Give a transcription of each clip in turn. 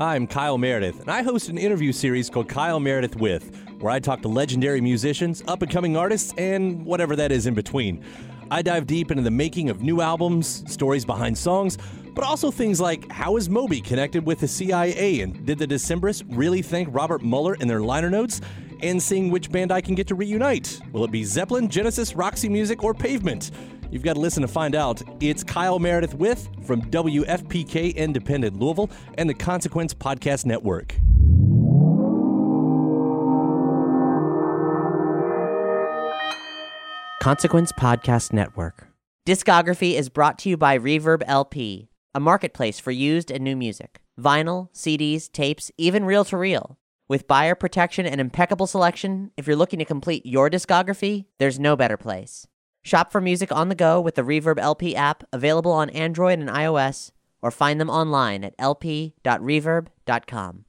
I'm Kyle Meredith, and I host an interview series called Kyle Meredith With, where I talk to legendary musicians, up and coming artists, and whatever that is in between. I dive deep into the making of new albums, stories behind songs, but also things like how is Moby connected with the CIA, and did the Decemberists really thank Robert Mueller in their liner notes? And seeing which band I can get to reunite. Will it be Zeppelin, Genesis, Roxy Music, or Pavement? You've got to listen to find out. It's Kyle Meredith with from WFPK Independent Louisville and the Consequence Podcast Network. Consequence Podcast Network. Discography is brought to you by Reverb LP, a marketplace for used and new music, vinyl, CDs, tapes, even reel to reel. With buyer protection and impeccable selection, if you're looking to complete your discography, there's no better place. Shop for music on the go with the Reverb LP app available on Android and iOS, or find them online at lp.reverb.com.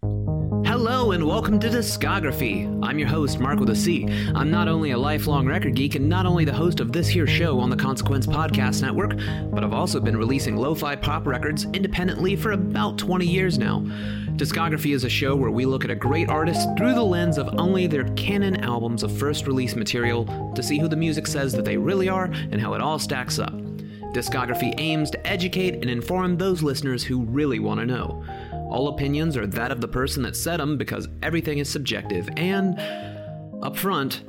Hello and welcome to Discography. I'm your host, Mark with a C. I'm not only a lifelong record geek and not only the host of this here show on the Consequence Podcast Network, but I've also been releasing lo-fi pop records independently for about 20 years now. Discography is a show where we look at a great artist through the lens of only their canon albums of first release material to see who the music says that they really are and how it all stacks up. Discography aims to educate and inform those listeners who really want to know. All opinions are that of the person that said them because everything is subjective, and up front,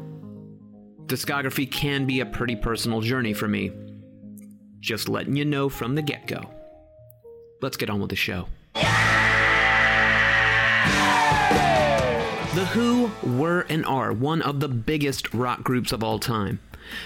discography can be a pretty personal journey for me. Just letting you know from the get go. Let's get on with the show. The Who were and are one of the biggest rock groups of all time.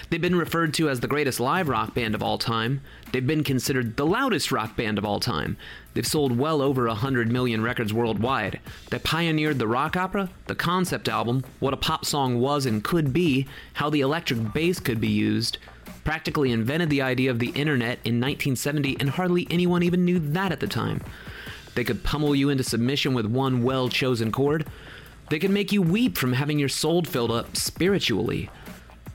They've been referred to as the greatest live rock band of all time. They've been considered the loudest rock band of all time. They've sold well over 100 million records worldwide. They pioneered the rock opera, the concept album, what a pop song was and could be, how the electric bass could be used, practically invented the idea of the internet in 1970, and hardly anyone even knew that at the time. They could pummel you into submission with one well chosen chord. They can make you weep from having your soul filled up spiritually.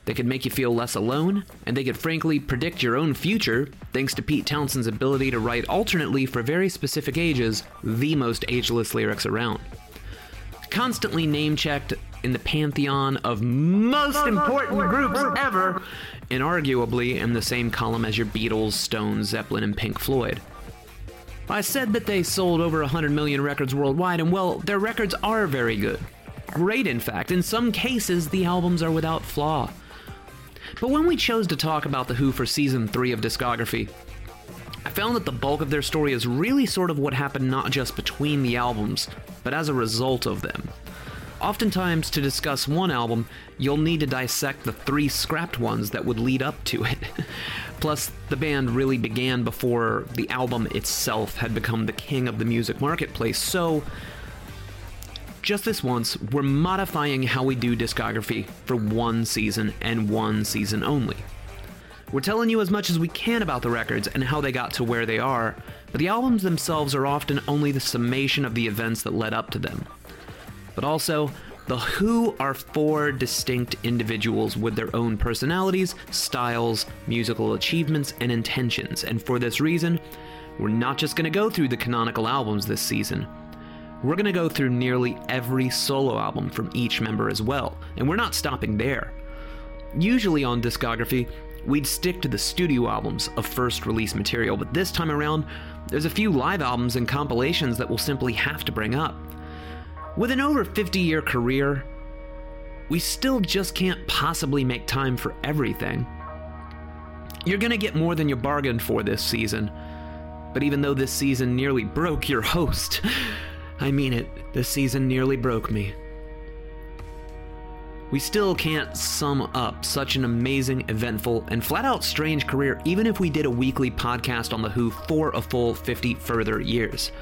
They could make you feel less alone, and they could frankly predict your own future, thanks to Pete Townshend's ability to write alternately for very specific ages the most ageless lyrics around. Constantly name checked in the pantheon of most important groups ever, and arguably in the same column as your Beatles, Stones, Zeppelin, and Pink Floyd. I said that they sold over 100 million records worldwide, and well, their records are very good. Great, in fact. In some cases, the albums are without flaw. But when we chose to talk about The Who for season 3 of Discography, I found that the bulk of their story is really sort of what happened not just between the albums, but as a result of them. Oftentimes, to discuss one album, you'll need to dissect the three scrapped ones that would lead up to it. Plus, the band really began before the album itself had become the king of the music marketplace, so just this once, we're modifying how we do discography for one season and one season only. We're telling you as much as we can about the records and how they got to where they are, but the albums themselves are often only the summation of the events that led up to them. But also, the Who are four distinct individuals with their own personalities, styles, musical achievements, and intentions, and for this reason, we're not just going to go through the canonical albums this season. We're going to go through nearly every solo album from each member as well, and we're not stopping there. Usually on discography, we'd stick to the studio albums of first release material, but this time around, there's a few live albums and compilations that we'll simply have to bring up. With an over 50 year career, we still just can't possibly make time for everything. You're gonna get more than you bargained for this season, but even though this season nearly broke your host, I mean it, this season nearly broke me. We still can't sum up such an amazing, eventful, and flat out strange career even if we did a weekly podcast on The Who for a full 50 further years.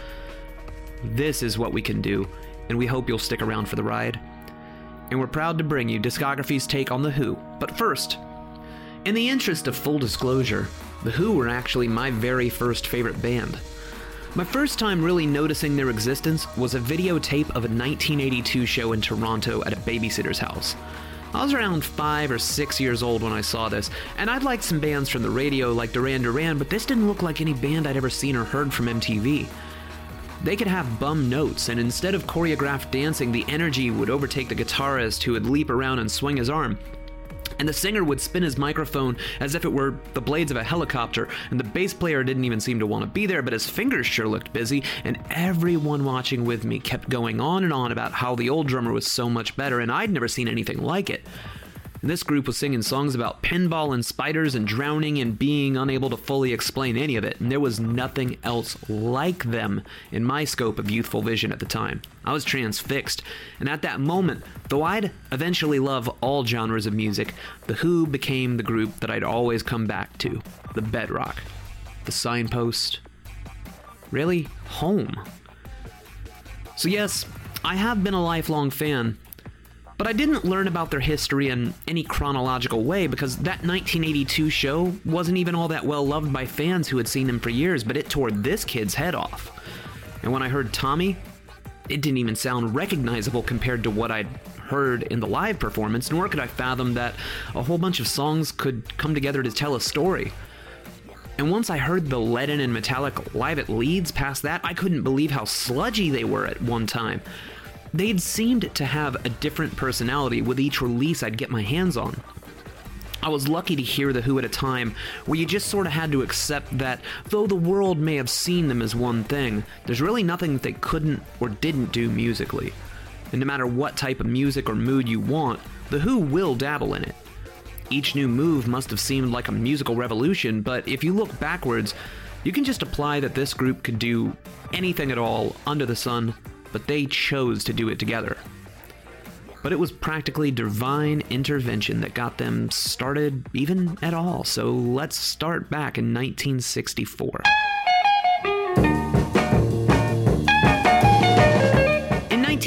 This is what we can do, and we hope you'll stick around for the ride. And we're proud to bring you Discography's take on The Who. But first, in the interest of full disclosure, The Who were actually my very first favorite band. My first time really noticing their existence was a videotape of a 1982 show in Toronto at a babysitter's house. I was around five or six years old when I saw this, and I'd liked some bands from the radio like Duran Duran, but this didn't look like any band I'd ever seen or heard from MTV. They could have bum notes, and instead of choreographed dancing, the energy would overtake the guitarist who would leap around and swing his arm and the singer would spin his microphone as if it were the blades of a helicopter, and the bass player didn't even seem to want to be there, but his fingers sure looked busy, and everyone watching with me kept going on and on about how the old drummer was so much better, and I'd never seen anything like it. This group was singing songs about pinball and spiders and drowning and being unable to fully explain any of it, and there was nothing else like them in my scope of youthful vision at the time. I was transfixed, and at that moment, though I'd eventually love all genres of music, The Who became the group that I'd always come back to. The bedrock, the signpost, really? Home. So, yes, I have been a lifelong fan but I didn't learn about their history in any chronological way because that 1982 show wasn't even all that well loved by fans who had seen them for years, but it tore this kid's head off. And when I heard Tommy, it didn't even sound recognizable compared to what I'd heard in the live performance, nor could I fathom that a whole bunch of songs could come together to tell a story. And once I heard the Lennon and Metallic live at Leeds past that, I couldn't believe how sludgy they were at one time. They'd seemed to have a different personality with each release I'd get my hands on. I was lucky to hear The Who at a time where you just sort of had to accept that though the world may have seen them as one thing, there's really nothing that they couldn't or didn't do musically. And no matter what type of music or mood you want, The Who will dabble in it. Each new move must have seemed like a musical revolution, but if you look backwards, you can just apply that this group could do anything at all under the sun but they chose to do it together. But it was practically divine intervention that got them started even at all, so let's start back in 1964.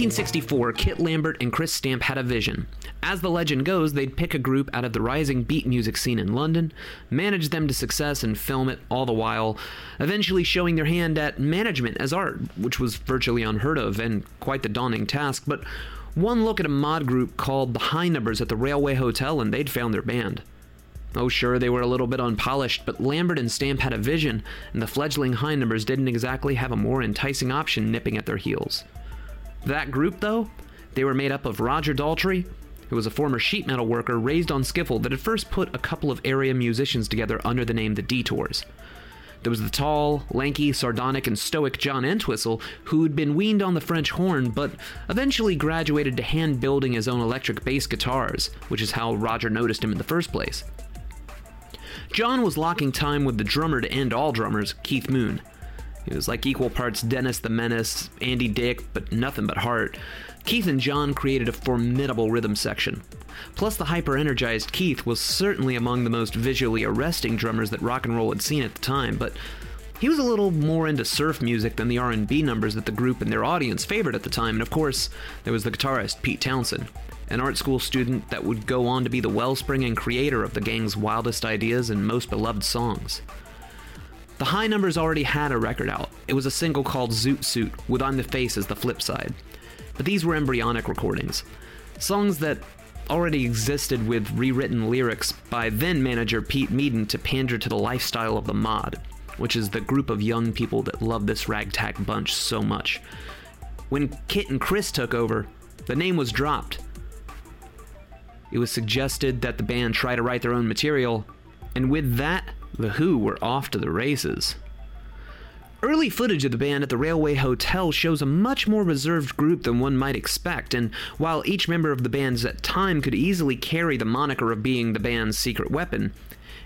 1964, Kit Lambert and Chris Stamp had a vision. As the legend goes, they'd pick a group out of the rising beat music scene in London, manage them to success, and film it all the while, eventually showing their hand at management as art, which was virtually unheard of and quite the daunting task. But one look at a mod group called the High Numbers at the Railway Hotel, and they'd found their band. Oh, sure, they were a little bit unpolished, but Lambert and Stamp had a vision, and the fledgling High Numbers didn't exactly have a more enticing option nipping at their heels. That group, though, they were made up of Roger Daltrey, who was a former sheet metal worker raised on skiffle that had first put a couple of area musicians together under the name the Detours. There was the tall, lanky, sardonic, and stoic John Entwistle, who'd been weaned on the French horn, but eventually graduated to hand building his own electric bass guitars, which is how Roger noticed him in the first place. John was locking time with the drummer to end all drummers, Keith Moon. He was like equal parts Dennis the Menace, Andy Dick, but nothing but heart. Keith and John created a formidable rhythm section. Plus, the hyper energized Keith was certainly among the most visually arresting drummers that rock and roll had seen at the time, but he was a little more into surf music than the R&B numbers that the group and their audience favored at the time, and of course, there was the guitarist Pete Townshend, an art school student that would go on to be the wellspring and creator of the gang's wildest ideas and most beloved songs. The High Numbers already had a record out. It was a single called Zoot Suit, with I'm the Face as the flip side but these were embryonic recordings. Songs that already existed with rewritten lyrics by then manager Pete Meaden to pander to the lifestyle of the mod, which is the group of young people that love this ragtag bunch so much. When Kit and Chris took over, the name was dropped. It was suggested that the band try to write their own material, and with that, The Who were off to the races. Early footage of the band at the Railway Hotel shows a much more reserved group than one might expect, and while each member of the band's at time could easily carry the moniker of being the band's secret weapon,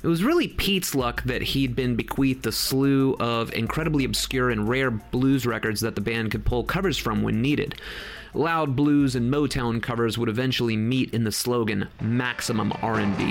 It was really Pete's luck that he'd been bequeathed a slew of incredibly obscure and rare blues records that the band could pull covers from when needed. Loud blues and Motown covers would eventually meet in the slogan Maximum R&B.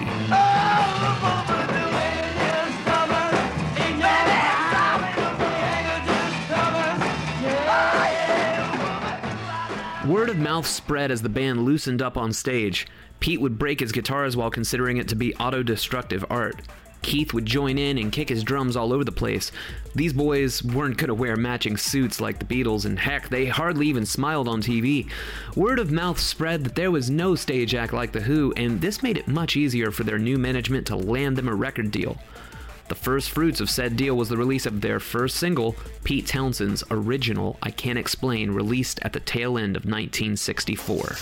Word of mouth spread as the band loosened up on stage. Pete would break his guitars while considering it to be auto destructive art. Keith would join in and kick his drums all over the place. These boys weren't gonna wear matching suits like the Beatles, and heck, they hardly even smiled on TV. Word of mouth spread that there was no stage act like The Who, and this made it much easier for their new management to land them a record deal. The first fruits of said deal was the release of their first single, Pete Townshend's original I Can't Explain, released at the tail end of 1964.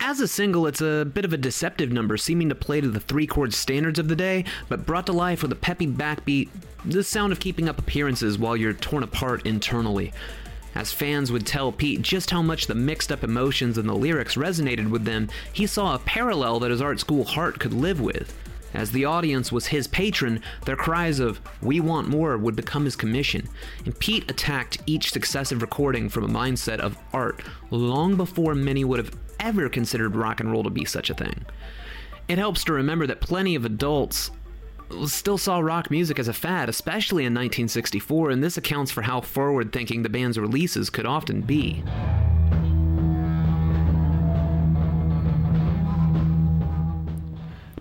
As a single, it's a bit of a deceptive number, seeming to play to the three chord standards of the day, but brought to life with a peppy backbeat, the sound of keeping up appearances while you're torn apart internally. As fans would tell Pete just how much the mixed up emotions in the lyrics resonated with them, he saw a parallel that his art school heart could live with. As the audience was his patron, their cries of, We want more, would become his commission, and Pete attacked each successive recording from a mindset of art long before many would have ever considered rock and roll to be such a thing. It helps to remember that plenty of adults still saw rock music as a fad, especially in 1964, and this accounts for how forward thinking the band's releases could often be.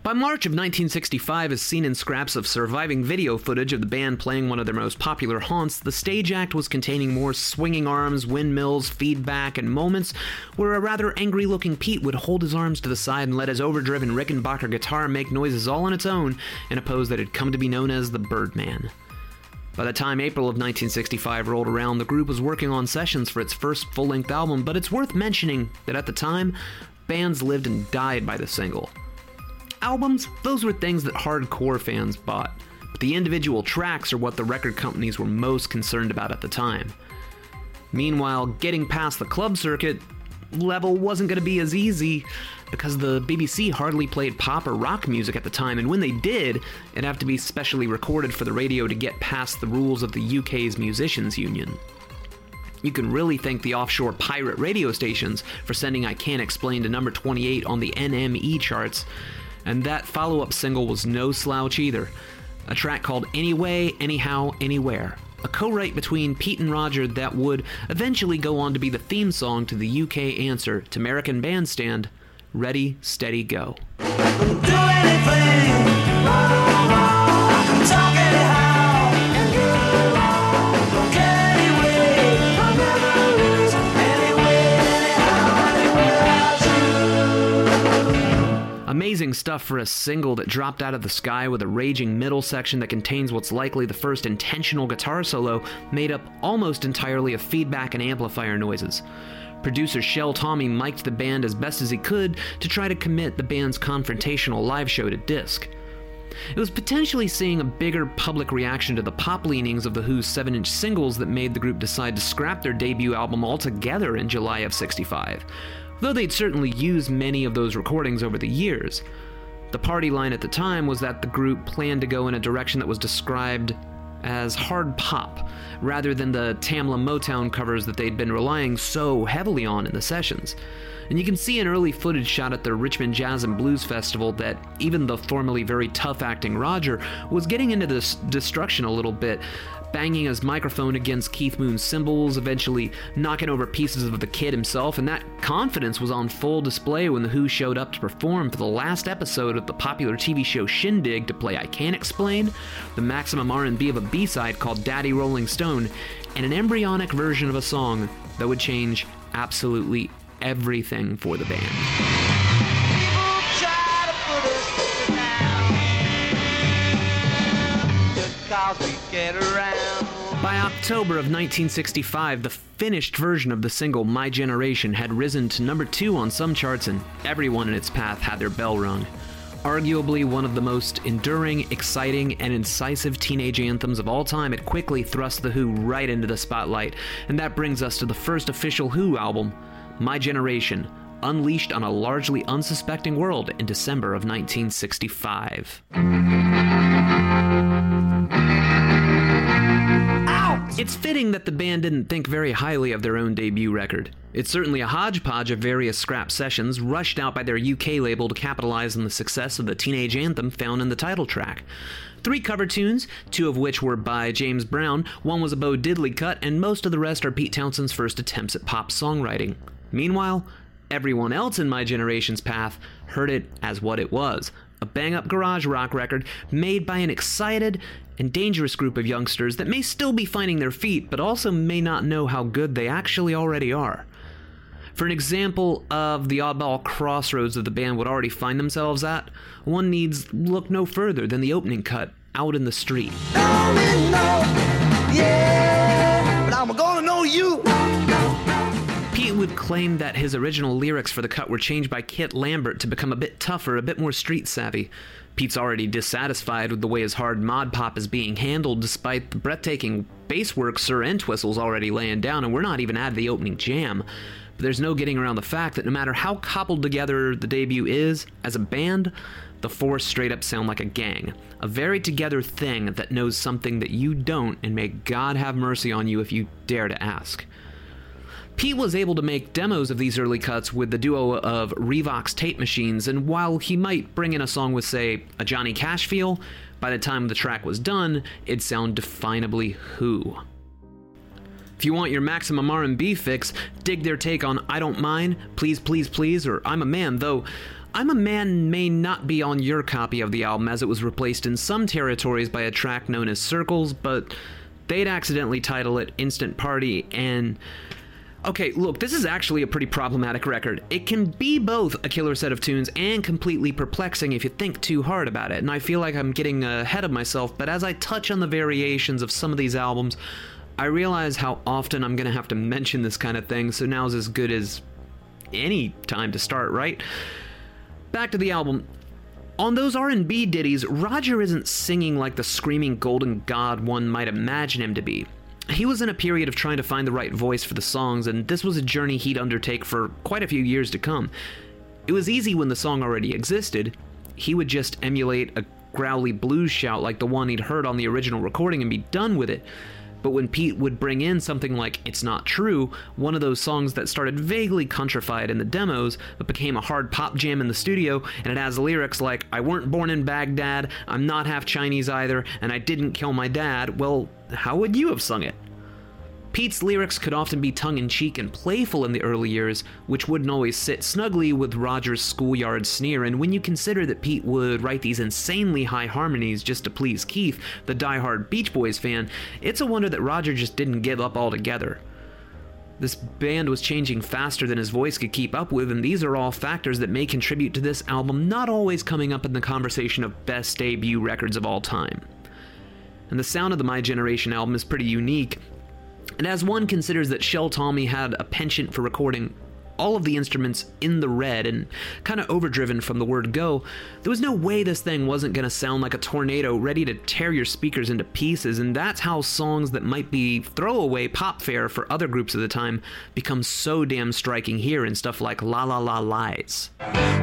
By March of 1965, as seen in scraps of surviving video footage of the band playing one of their most popular haunts, the stage act was containing more swinging arms, windmills, feedback, and moments where a rather angry looking Pete would hold his arms to the side and let his overdriven Rickenbacker guitar make noises all on its own in a pose that had come to be known as the Birdman. By the time April of 1965 rolled around, the group was working on sessions for its first full length album, but it's worth mentioning that at the time, bands lived and died by the single. Albums, those were things that hardcore fans bought, but the individual tracks are what the record companies were most concerned about at the time. Meanwhile, getting past the club circuit level wasn't going to be as easy because the BBC hardly played pop or rock music at the time, and when they did, it'd have to be specially recorded for the radio to get past the rules of the UK's Musicians Union. You can really thank the offshore pirate radio stations for sending I Can't Explain to number 28 on the NME charts, and that follow up single was no slouch either. A track called Anyway, Anyhow, Anywhere. A co write between Pete and Roger that would eventually go on to be the theme song to the UK answer to American Bandstand Ready, Steady, Go. Amazing stuff for a single that dropped out of the sky with a raging middle section that contains what's likely the first intentional guitar solo made up almost entirely of feedback and amplifier noises. Producer Shel Talmy mic'd the band as best as he could to try to commit the band's confrontational live show to disc. It was potentially seeing a bigger public reaction to the pop leanings of The Who's 7 inch singles that made the group decide to scrap their debut album altogether in July of 65 though they'd certainly used many of those recordings over the years. The party line at the time was that the group planned to go in a direction that was described as hard pop, rather than the Tamla Motown covers that they'd been relying so heavily on in the sessions. And you can see an early footage shot at the Richmond Jazz and Blues Festival that even the formerly very tough acting Roger was getting into this destruction a little bit, banging his microphone against Keith Moon's cymbals, eventually knocking over pieces of the kid himself, and that confidence was on full display when The Who showed up to perform for the last episode of the popular TV show Shindig to play I Can't Explain, the maximum R&B of a B-side called Daddy Rolling Stone, and an embryonic version of a song that would change absolutely everything for the band. By October of 1965, the finished version of the single My Generation had risen to number two on some charts, and everyone in its path had their bell rung. Arguably one of the most enduring, exciting, and incisive teenage anthems of all time, it quickly thrust The Who right into the spotlight, and that brings us to the first official Who album, My Generation, unleashed on a largely unsuspecting world in December of 1965. It's fitting that the band didn't think very highly of their own debut record. It's certainly a hodgepodge of various scrap sessions rushed out by their UK label to capitalize on the success of the teenage anthem found in the title track. Three cover tunes, two of which were by James Brown, one was a Bo Diddley cut, and most of the rest are Pete Townshend's first attempts at pop songwriting. Meanwhile, everyone else in my generation's path heard it as what it was a bang up garage rock record made by an excited and dangerous group of youngsters that may still be finding their feet, but also may not know how good they actually already are. For an example of the oddball crossroads that the band would already find themselves at, one needs look no further than the opening cut, Out in the Street. Pete would claim that his original lyrics for the cut were changed by Kit Lambert to become a bit tougher, a bit more street savvy. Pete's already dissatisfied with the way his hard mod pop is being handled, despite the breathtaking bass work Sir Entwistle's already laying down, and we're not even out of the opening jam. But there's no getting around the fact that no matter how cobbled together the debut is, as a band, the four straight up sound like a gang. A very together thing that knows something that you don't, and may God have mercy on you if you dare to ask. Pete was able to make demos of these early cuts with the duo of Revox tape machines, and while he might bring in a song with, say, a Johnny Cash feel, by the time the track was done, it'd sound definably Who. If you want your maximum R&B fix, dig their take on I Don't Mind, Please Please Please, or I'm a Man, though I'm a Man may not be on your copy of the album as it was replaced in some territories by a track known as Circles, but they'd accidentally title it Instant Party, and Okay, look, this is actually a pretty problematic record. It can be both a killer set of tunes and completely perplexing if you think too hard about it, and I feel like I'm getting ahead of myself, but as I touch on the variations of some of these albums, I realize how often I'm gonna have to mention this kind of thing, so now's as good as any time to start, right? Back to the album. On those R&B ditties, Roger isn't singing like the screaming golden god one might imagine him to be. He was in a period of trying to find the right voice for the songs, and this was a journey he'd undertake for quite a few years to come. It was easy when the song already existed. He would just emulate a growly blues shout like the one he'd heard on the original recording and be done with it. But when Pete would bring in something like It's Not True, one of those songs that started vaguely countrified in the demos, but became a hard pop jam in the studio, and it has lyrics like, I weren't born in Baghdad, I'm not half Chinese either, and I didn't kill my dad, well, how would you have sung it? Pete's lyrics could often be tongue in cheek and playful in the early years, which wouldn't always sit snugly with Roger's schoolyard sneer. And when you consider that Pete would write these insanely high harmonies just to please Keith, the die-hard Beach Boys fan, it's a wonder that Roger just didn't give up altogether. This band was changing faster than his voice could keep up with, and these are all factors that may contribute to this album not always coming up in the conversation of best debut records of all time. And the sound of the My Generation album is pretty unique, and as one considers that Shel Talmy had a penchant for recording all of the instruments in the red and kind of overdriven from the word go, there was no way this thing wasn't going to sound like a tornado ready to tear your speakers into pieces, and that's how songs that might be throwaway pop fare for other groups of the time become so damn striking here in stuff like La La La Lies.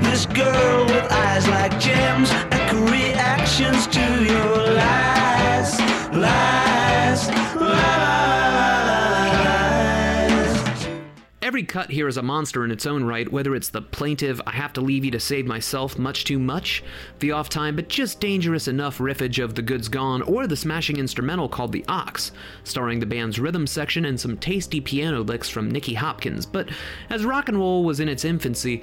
This girl with eyes like gems, reactions to your lies, lies, lies. Every cut here is a monster in its own right, whether it's the plaintive, I have to leave you to save myself much too much, the off time but just dangerous enough riffage of The Good's Gone, or the smashing instrumental called The Ox, starring the band's rhythm section and some tasty piano licks from Nicky Hopkins. But as rock and roll was in its infancy,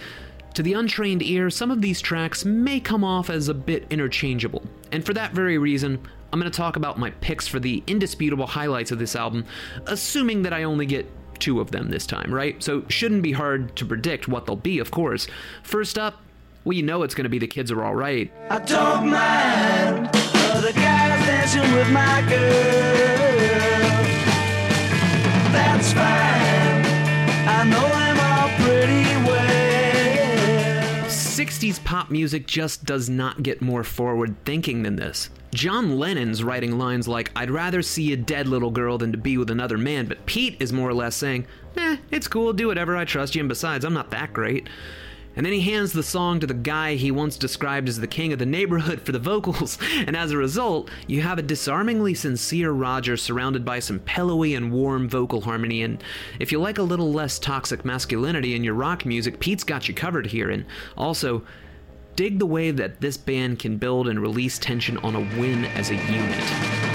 to the untrained ear, some of these tracks may come off as a bit interchangeable. And for that very reason, I'm going to talk about my picks for the indisputable highlights of this album, assuming that I only get two of them this time, right? So shouldn't be hard to predict what they'll be, of course. First up, we know it's going to be the kids are all right. I don't mind guys dancing with my girl. 60s pop music just does not get more forward thinking than this. John Lennon's writing lines like, I'd rather see a dead little girl than to be with another man, but Pete is more or less saying, eh, it's cool, do whatever, I trust you, and besides, I'm not that great. And then he hands the song to the guy he once described as the king of the neighborhood for the vocals, and as a result, you have a disarmingly sincere Roger surrounded by some pillowy and warm vocal harmony. And if you like a little less toxic masculinity in your rock music, Pete's got you covered here. And also, dig the way that this band can build and release tension on a win as a unit.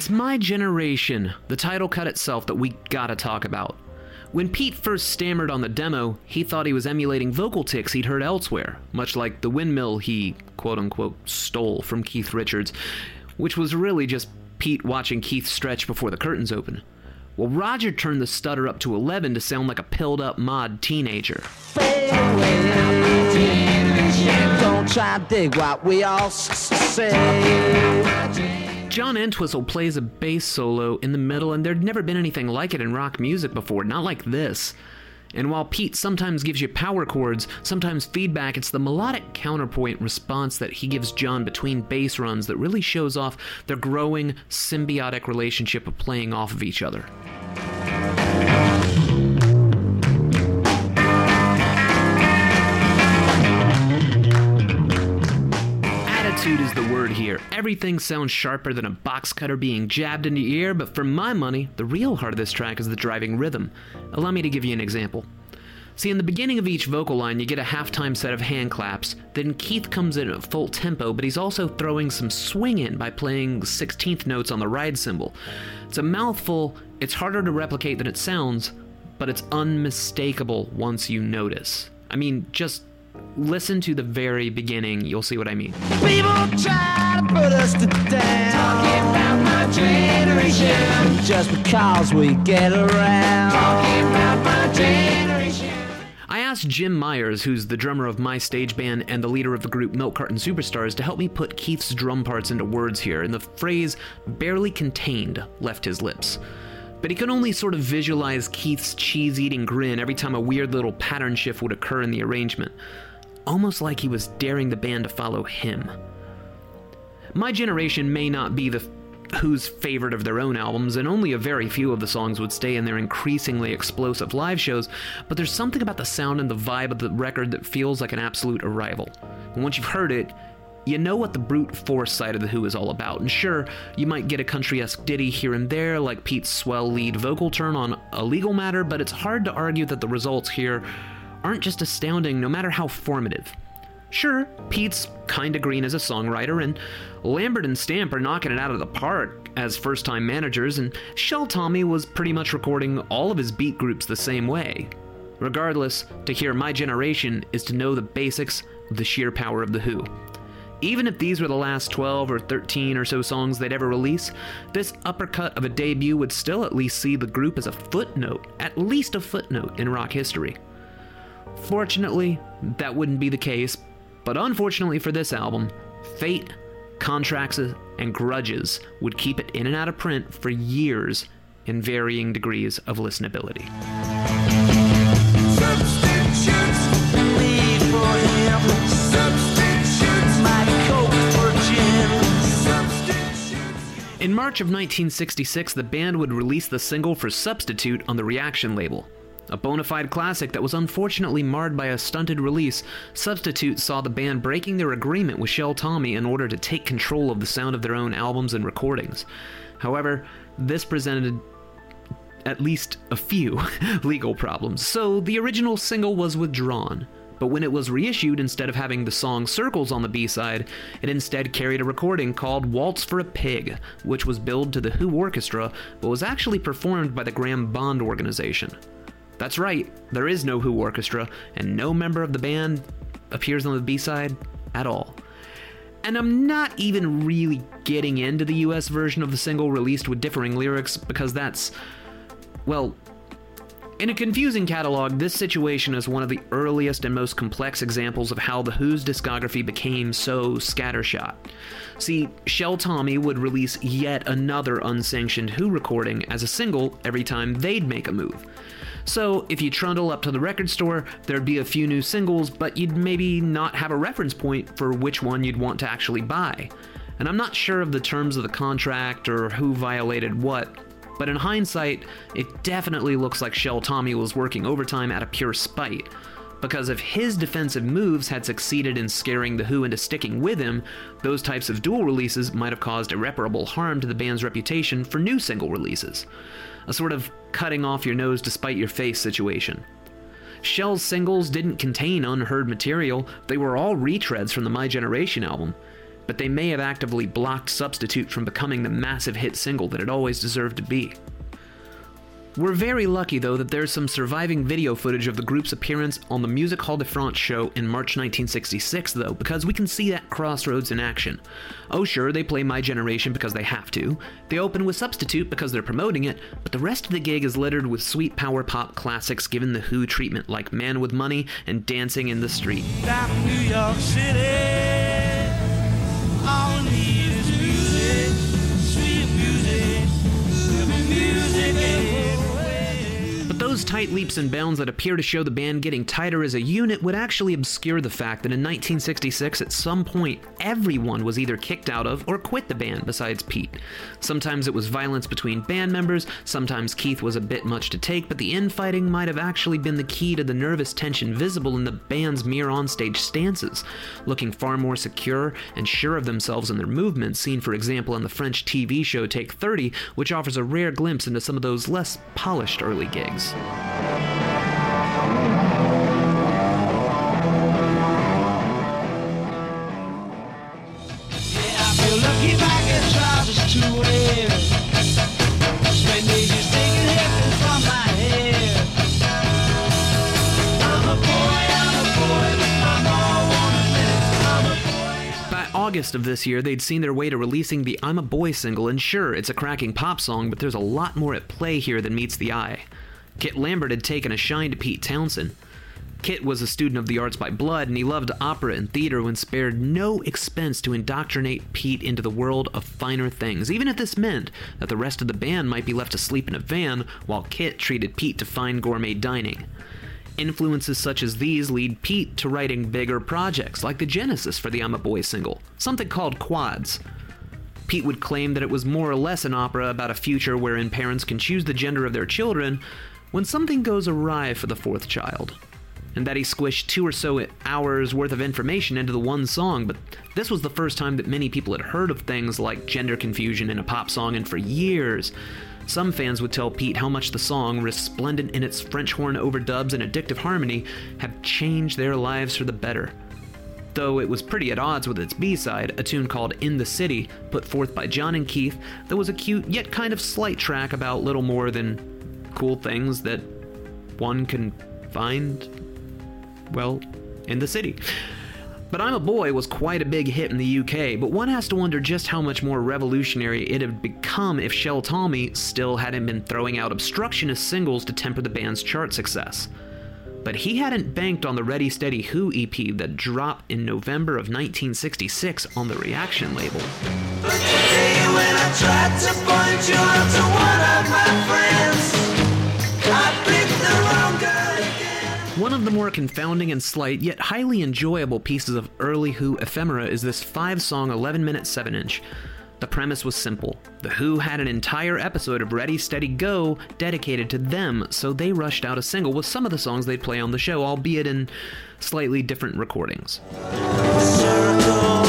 It's my generation, the title cut itself, that we gotta talk about. When Pete first stammered on the demo, he thought he was emulating vocal tics he'd heard elsewhere, much like the windmill he, quote unquote, stole from Keith Richards, which was really just Pete watching Keith stretch before the curtains open. Well, Roger turned the stutter up to 11 to sound like a pilled up mod teenager. Don't try dig what we all say. John Entwistle plays a bass solo in the middle, and there'd never been anything like it in rock music before, not like this. And while Pete sometimes gives you power chords, sometimes feedback, it's the melodic counterpoint response that he gives John between bass runs that really shows off their growing symbiotic relationship of playing off of each other. Attitude is the word here. Everything sounds sharper than a box cutter being jabbed into your ear, but for my money, the real heart of this track is the driving rhythm. Allow me to give you an example. See, in the beginning of each vocal line, you get a halftime set of hand claps. Then Keith comes in at full tempo, but he's also throwing some swing in by playing 16th notes on the ride cymbal. It's a mouthful, it's harder to replicate than it sounds, but it's unmistakable once you notice. I mean, just listen to the very beginning, you'll see what I mean. People try to put us to down. Talking about my generation. Just because we get around. Talking about my generation. I asked Jim Myers, who's the drummer of my stage band and the leader of the group Milk Carton Superstars, to help me put Keith's drum parts into words here, and the phrase barely contained left his lips. But he could only sort of visualize Keith's cheese eating grin every time a weird little pattern shift would occur in the arrangement, almost like he was daring the band to follow him. My generation may not be the Who's favorite of their own albums, and only a very few of the songs would stay in their increasingly explosive live shows, but there's something about the sound and the vibe of the record that feels like an absolute arrival. And once you've heard it, you know what the brute force side of The Who is all about. And sure, you might get a country esque ditty here and there, like Pete's swell lead vocal turn on a legal matter, but it's hard to argue that the results here aren't just astounding, no matter how formative. Sure, Pete's kinda green as a songwriter, and Lambert and Stamp are knocking it out of the park as first time managers, and Shel Talmy was pretty much recording all of his beat groups the same way. Regardless, to hear My Generation is to know the basics of the sheer power of The Who. Even if these were the last 12 or 13 or so songs they'd ever release, this uppercut of a debut would still at least see the group as a footnote, at least a footnote in rock history. Fortunately, that wouldn't be the case, but unfortunately for this album, fate, contracts, and grudges would keep it in and out of print for years in varying degrees of listenability. Substitutes In March of 1966, the band would release the single for Substitute on the Reaction label. A bona fide classic that was unfortunately marred by a stunted release, Substitute saw the band breaking their agreement with Shel Talmy in order to take control of the sound of their own albums and recordings. However, this presented at least a few legal problems, so the original single was withdrawn. But when it was reissued, instead of having the song Circles on the B side, it instead carried a recording called Waltz for a Pig, which was billed to the Who Orchestra, but was actually performed by the Graham Bond organization. That's right, there is no Who Orchestra, and no member of the band appears on the B side at all. And I'm not even really getting into the US version of the single released with differing lyrics because that's, well, In a confusing catalog, this situation is one of the earliest and most complex examples of how The Who's discography became so scattershot. See, Shel Talmy would release yet another unsanctioned Who recording as a single every time they'd make a move. So, if you trundle up to the record store, there'd be a few new singles, but you'd maybe not have a reference point for which one you'd want to actually buy. And I'm not sure of the terms of the contract or who violated what, but in hindsight, it definitely looks like Shel Talmy was working overtime out of pure spite. Because if his defensive moves had succeeded in scaring The Who into sticking with him, those types of dual releases might have caused irreparable harm to the band's reputation for new single releases. A sort of cutting off your nose despite your face situation. Shel's singles didn't contain unheard material, they were all retreads from the My Generation album but they may have actively blocked Substitute from becoming the massive hit single that it always deserved to be. We're very lucky, though, that there's some surviving video footage of the group's appearance on the Music Hall de France show in March 1966, though, because we can see that crossroads in action. Oh, sure, they play My Generation because they have to. They open with Substitute because they're promoting it, but the rest of the gig is littered with sweet power pop classics given the Who treatment, like Man with Money and Dancing in the Street. All those tight leaps and bounds that appear to show the band getting tighter as a unit would actually obscure the fact that in 1966, at some point, everyone was either kicked out of or quit the band besides Pete. Sometimes it was violence between band members, sometimes Keith was a bit much to take, but the infighting might have actually been the key to the nervous tension visible in the band's mere onstage stances, looking far more secure and sure of themselves in their movements, seen for example in the French TV show Take 30, which offers a rare glimpse into some of those less polished early gigs. August of this year, they'd seen their way to releasing the I'm a Boy single, and sure, it's a cracking pop song, but there's a lot more at play here than meets the eye. Kit Lambert had taken a shine to Pete Townshend. Kit was a student of the arts by blood, and he loved opera and theater and spared no expense to indoctrinate Pete into the world of finer things, even if this meant that the rest of the band might be left asleep in a van while Kit treated Pete to fine gourmet dining. Influences such as these lead Pete to writing bigger projects, like the genesis for the I'm a Boy single, something called Quads. Pete would claim that it was more or less an opera about a future wherein parents can choose the gender of their children when something goes awry for the fourth child. And that he squished two or so hours worth of information into the one song, but this was the first time that many people had heard of things like gender confusion in a pop song, and for years, some fans would tell Pete how much the song, resplendent in its French horn overdubs and addictive harmony, have changed their lives for the better. Though it was pretty at odds with its B side, a tune called In the City, put forth by John and Keith, that was a cute yet kind of slight track about little more than cool things that one can find, well, in the city. But I'm a Boy was quite a big hit in the UK, but one has to wonder just how much more revolutionary it had become if Shel Talmy still hadn't been throwing out obstructionist singles to temper the band's chart success. But he hadn't banked on the Ready Steady Who EP that dropped in November of 1966 on the Reaction label. One of the more confounding and slight, yet highly enjoyable pieces of early Who ephemera is this five song 11 minute 7 inch. The premise was simple. The Who had an entire episode of Ready, Steady, Go dedicated to them, so they rushed out a single with some of the songs they'd play on the show, albeit in slightly different recordings. Circles,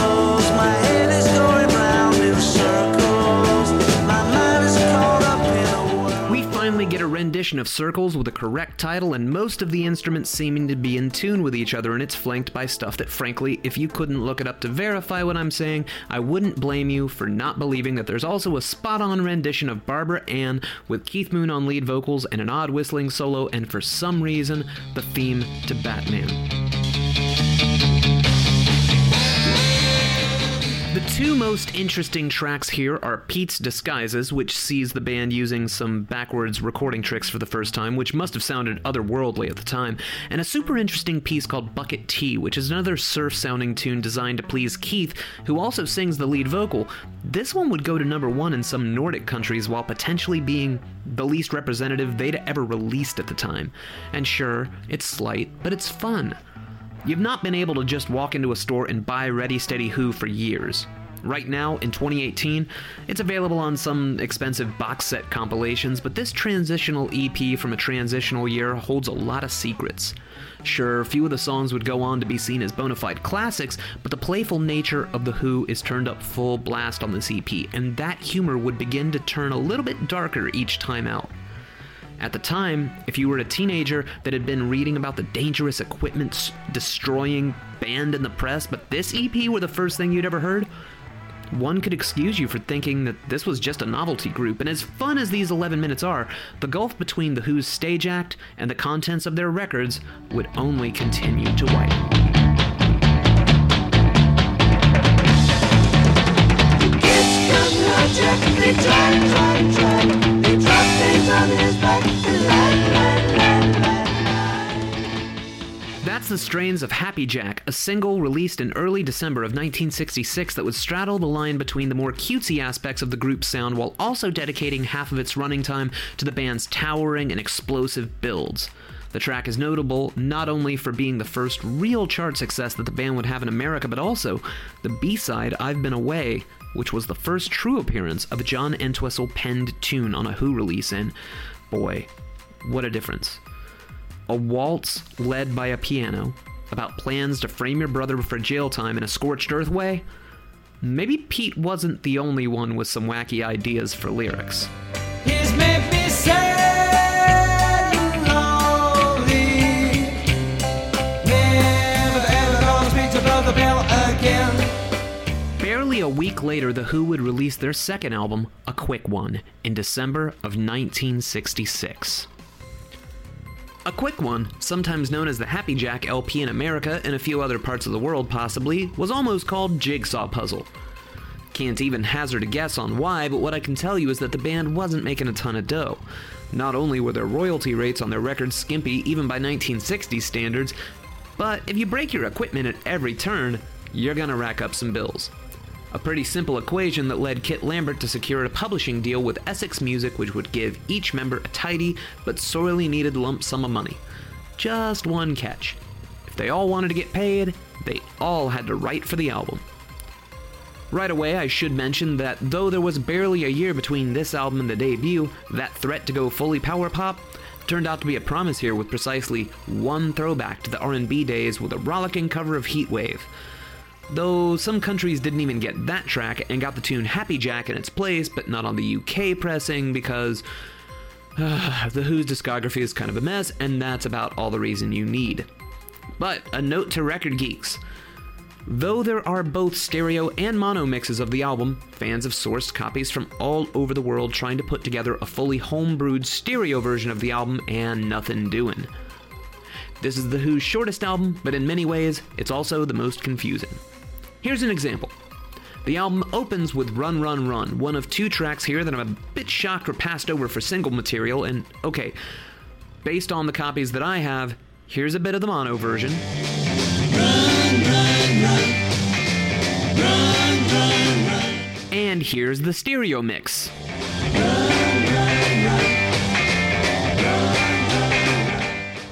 rendition of Circles with a correct title and most of the instruments seeming to be in tune with each other, and it's flanked by stuff that, frankly, if you couldn't look it up to verify what I'm saying, I wouldn't blame you for not believing that there's also a spot on rendition of Barbara Ann with Keith Moon on lead vocals and an odd whistling solo, and for some reason, the theme to Batman. The two most interesting tracks here are Pete's Disguises, which sees the band using some backwards recording tricks for the first time, which must have sounded otherworldly at the time, and a super interesting piece called Bucket T, which is another surf sounding tune designed to please Keith, who also sings the lead vocal. This one would go to number one in some Nordic countries while potentially being the least representative they'd ever released at the time. And sure, it's slight, but it's fun. You've not been able to just walk into a store and buy Ready Steady Who for years. Right now, in 2018, it's available on some expensive box set compilations, but this transitional EP from a transitional year holds a lot of secrets. Sure, few of the songs would go on to be seen as bona fide classics, but the playful nature of The Who is turned up full blast on this EP, and that humor would begin to turn a little bit darker each time out. At the time, if you were a teenager that had been reading about the dangerous equipment destroying band in the press, but this EP were the first thing you'd ever heard, one could excuse you for thinking that this was just a novelty group, and as fun as these 11 minutes are, the gulf between The Who's stage act and the contents of their records would only continue to widen. That's the strains of Happy Jack, a single released in early December of 1966 that would straddle the line between the more cutesy aspects of the group's sound while also dedicating half of its running time to the band's towering and explosive builds. The track is notable not only for being the first real chart success that the band would have in America, but also the B side, I've Been Away, which was the first true appearance of a John Entwistle penned tune on a Who release, and boy, what a difference a waltz led by a piano about plans to frame your brother for jail time in a scorched earth way? Maybe Pete wasn't the only one with some wacky ideas for lyrics. A week later, The Who would release their second album, A Quick One, in December of 1966. A Quick One, sometimes known as the Happy Jack LP in America and a few other parts of the world possibly, was almost called Jigsaw Puzzle. Can't even hazard a guess on why, but what I can tell you is that the band wasn't making a ton of dough. Not only were their royalty rates on their records skimpy even by 1960s standards, but if you break your equipment at every turn, you're gonna rack up some bills. A pretty simple equation that led Kit Lambert to secure a publishing deal with Essex Music, which would give each member a tidy but sorely needed lump sum of money. Just one catch. If they all wanted to get paid, they all had to write for the album. Right away, I should mention that though there was barely a year between this album and the debut, that threat to go fully power pop turned out to be a promise here with precisely one throwback to the R&B days with a rollicking cover of Heatwave. Though some countries didn't even get that track and got the tune Happy Jack in its place, but not on the UK pressing because uh, The Who's discography is kind of a mess, and that's about all the reason you need. But a note to record geeks. Though there are both stereo and mono mixes of the album, fans have sourced copies from all over the world trying to put together a fully homebrewed stereo version of the album, and nothing doing. This is The Who's shortest album, but in many ways, it's also the most confusing. Here's an example. The album opens with Run Run Run, one of two tracks here that I'm a bit shocked were passed over for single material, and okay, based on the copies that I have, here's a bit of the mono version. And here's the stereo mix.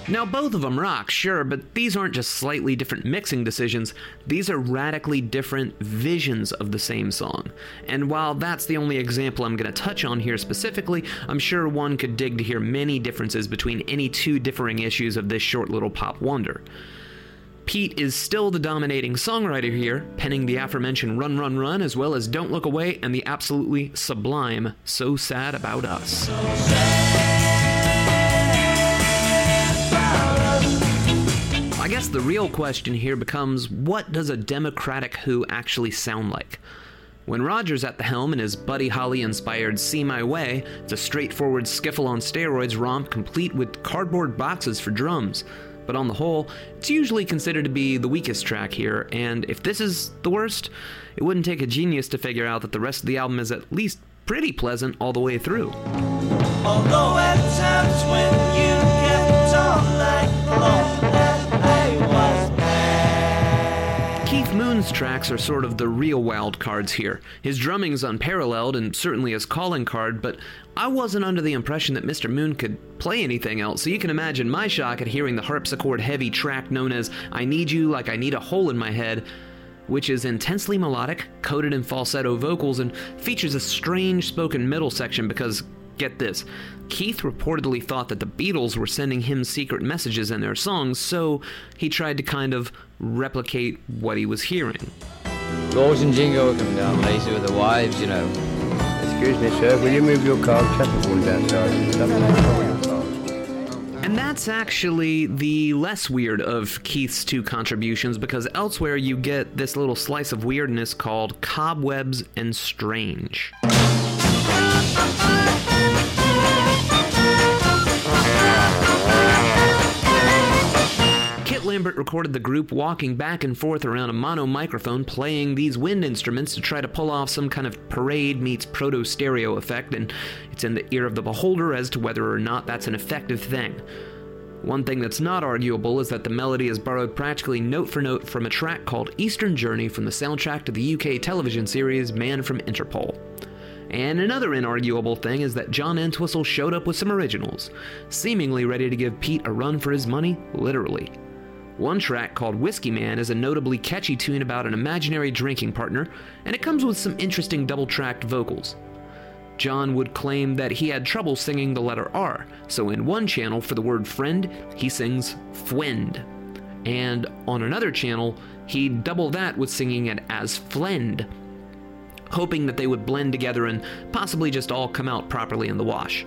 Now, both of them rock, sure, but these aren't just slightly different mixing decisions, these are radically different visions of the same song. And while that's the only example I'm going to touch on here specifically, I'm sure one could dig to hear many differences between any two differing issues of this short little pop wonder. Pete is still the dominating songwriter here, penning the aforementioned Run Run Run as well as Don't Look Away and the absolutely sublime So Sad About Us. I guess the real question here becomes what does a Democratic Who actually sound like? When Roger's at the helm in his Buddy Holly inspired See My Way, it's a straightforward skiffle on steroids romp complete with cardboard boxes for drums. but on the whole, it's usually considered to be the weakest track here, and if this is the worst, it wouldn't take a genius to figure out that the rest of the album is at least pretty pleasant all the way through. Although at times when you kept on like Lord, Moon's tracks are sort of the real wild cards here. His drumming's unparalleled and certainly his calling card, but I wasn't under the impression that Mr. Moon could play anything else, so you can imagine my shock at hearing the harpsichord heavy track known as I Need You Like I Need a Hole in My Head, which is intensely melodic, coated in falsetto vocals, and features a strange spoken middle section because, get this, Keith reportedly thought that the Beatles were sending him secret messages in their songs, so he tried to kind of replicate what he was hearing. Rose and Jingo are coming down lazy with the wives, you know. Excuse me, sir, will you move your car? Chesterbourne's outside. Stop in the car with your. And that's actually the less weird of Keith's two contributions because elsewhere you get this little slice of weirdness called Cobwebs and Strange. Lambert recorded the group walking back and forth around a mono microphone playing these wind instruments to try to pull off some kind of parade meets proto stereo effect, and it's in the ear of the beholder as to whether or not that's an effective thing. One thing that's not arguable is that the melody is borrowed practically note for note from a track called Eastern Journey from the soundtrack to the UK television series Man from Interpol. And another inarguable thing is that John Entwistle showed up with some originals, seemingly ready to give Pete a run for his money, literally. One track called Whiskey Man is a notably catchy tune about an imaginary drinking partner, and it comes with some interesting double tracked vocals. John would claim that he had trouble singing the letter R, so in one channel for the word friend, he sings fwend. And on another channel, he'd double that with singing it as flend, hoping that they would blend together and possibly just all come out properly in the wash.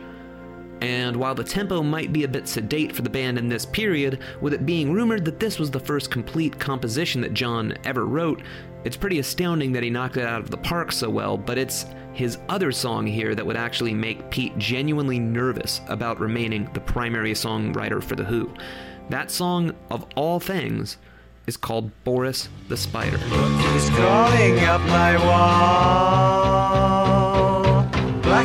And while the tempo might be a bit sedate for the band in this period, with it being rumored that this was the first complete composition that John ever wrote, it's pretty astounding that he knocked it out of the park so well, but it's his other song here that would actually make Pete genuinely nervous about remaining the primary songwriter for The Who. That song, of all things, is called Boris the Spider. He's up my wall.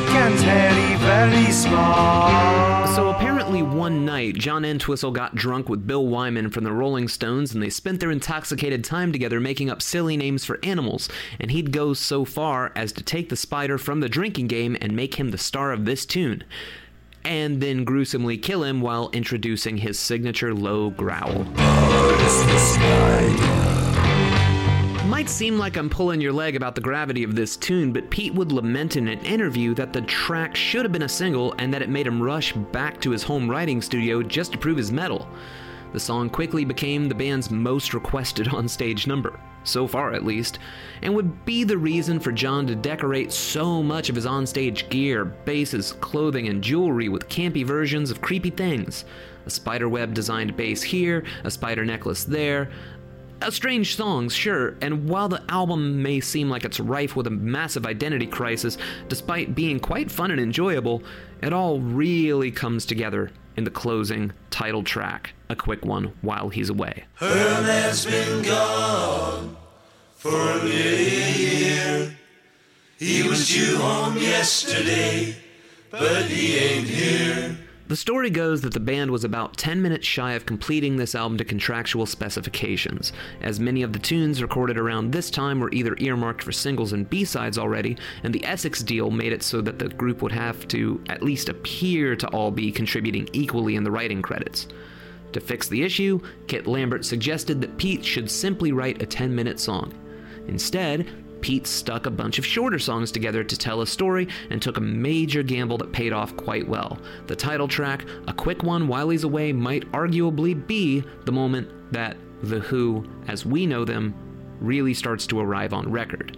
Black and hairy, very small. So apparently one night, John Entwistle got drunk with Bill Wyman from the Rolling Stones and they spent their intoxicated time together making up silly names for animals, and he'd go so far as to take the spider from the drinking game and make him the star of this tune. And then gruesomely kill him while introducing his signature low growl. Might seem like I'm pulling your leg about the gravity of this tune, but Pete would lament in an interview that the track should have been a single and that it made him rush back to his home writing studio just to prove his mettle. The song quickly became the band's most requested on stage number, so far at least, and would be the reason for John to decorate so much of his onstage gear, basses, clothing, and jewelry with campy versions of creepy things. A spiderweb designed base here, a spider necklace there, a strange songs, sure, and while the album may seem like it's rife with a massive identity crisis, despite being quite fun and enjoyable, it all really comes together in the closing title track, a quick one while he's away. Herman's been gone for nearly a year. He was due home yesterday, but he ain't here. The story goes that the band was about 10 minutes shy of completing this album to contractual specifications, as many of the tunes recorded around this time were either earmarked for singles and B-sides already, and the Essex deal made it so that the group would have to at least appear to all be contributing equally in the writing credits. To fix the issue, Kit Lambert suggested that Pete should simply write a 10 minute song. Instead, Pete stuck a bunch of shorter songs together to tell a story and took a major gamble that paid off quite well. The title track, a quick one while he's away, might arguably be the moment that The Who, as we know them, really starts to arrive on record.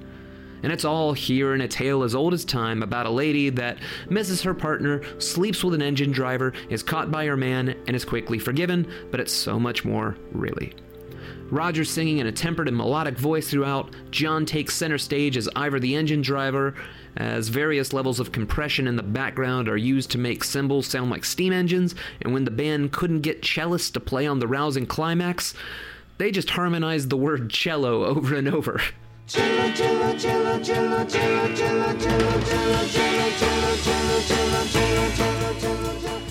And it's all here in a tale as old as time about a lady that misses her partner, sleeps with an engine driver, is caught by her man, and is quickly forgiven, but it's so much more, really. Roger singing in a tempered and melodic voice throughout. John takes center stage as Ivor the engine driver, as various levels of compression in the background are used to make cymbals sound like steam engines, and when the band couldn't get cellists to play on the rousing climax, they just harmonized the word cello over and over.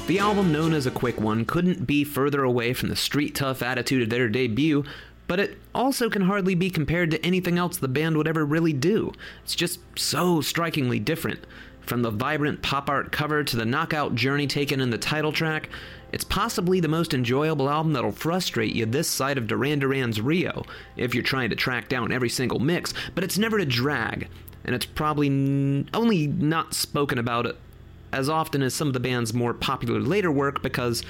The album, known as a quick one, couldn't be further away from the street tough attitude of their debut, but it also can hardly be compared to anything else the band would ever really do. It's just so strikingly different. From the vibrant pop art cover to the knockout journey taken in the title track, it's possibly the most enjoyable album that'll frustrate you this side of Duran Duran's Rio, if you're trying to track down every single mix, but it's never a drag, and it's probably n- only not spoken about as often as some of the band's more popular later work because,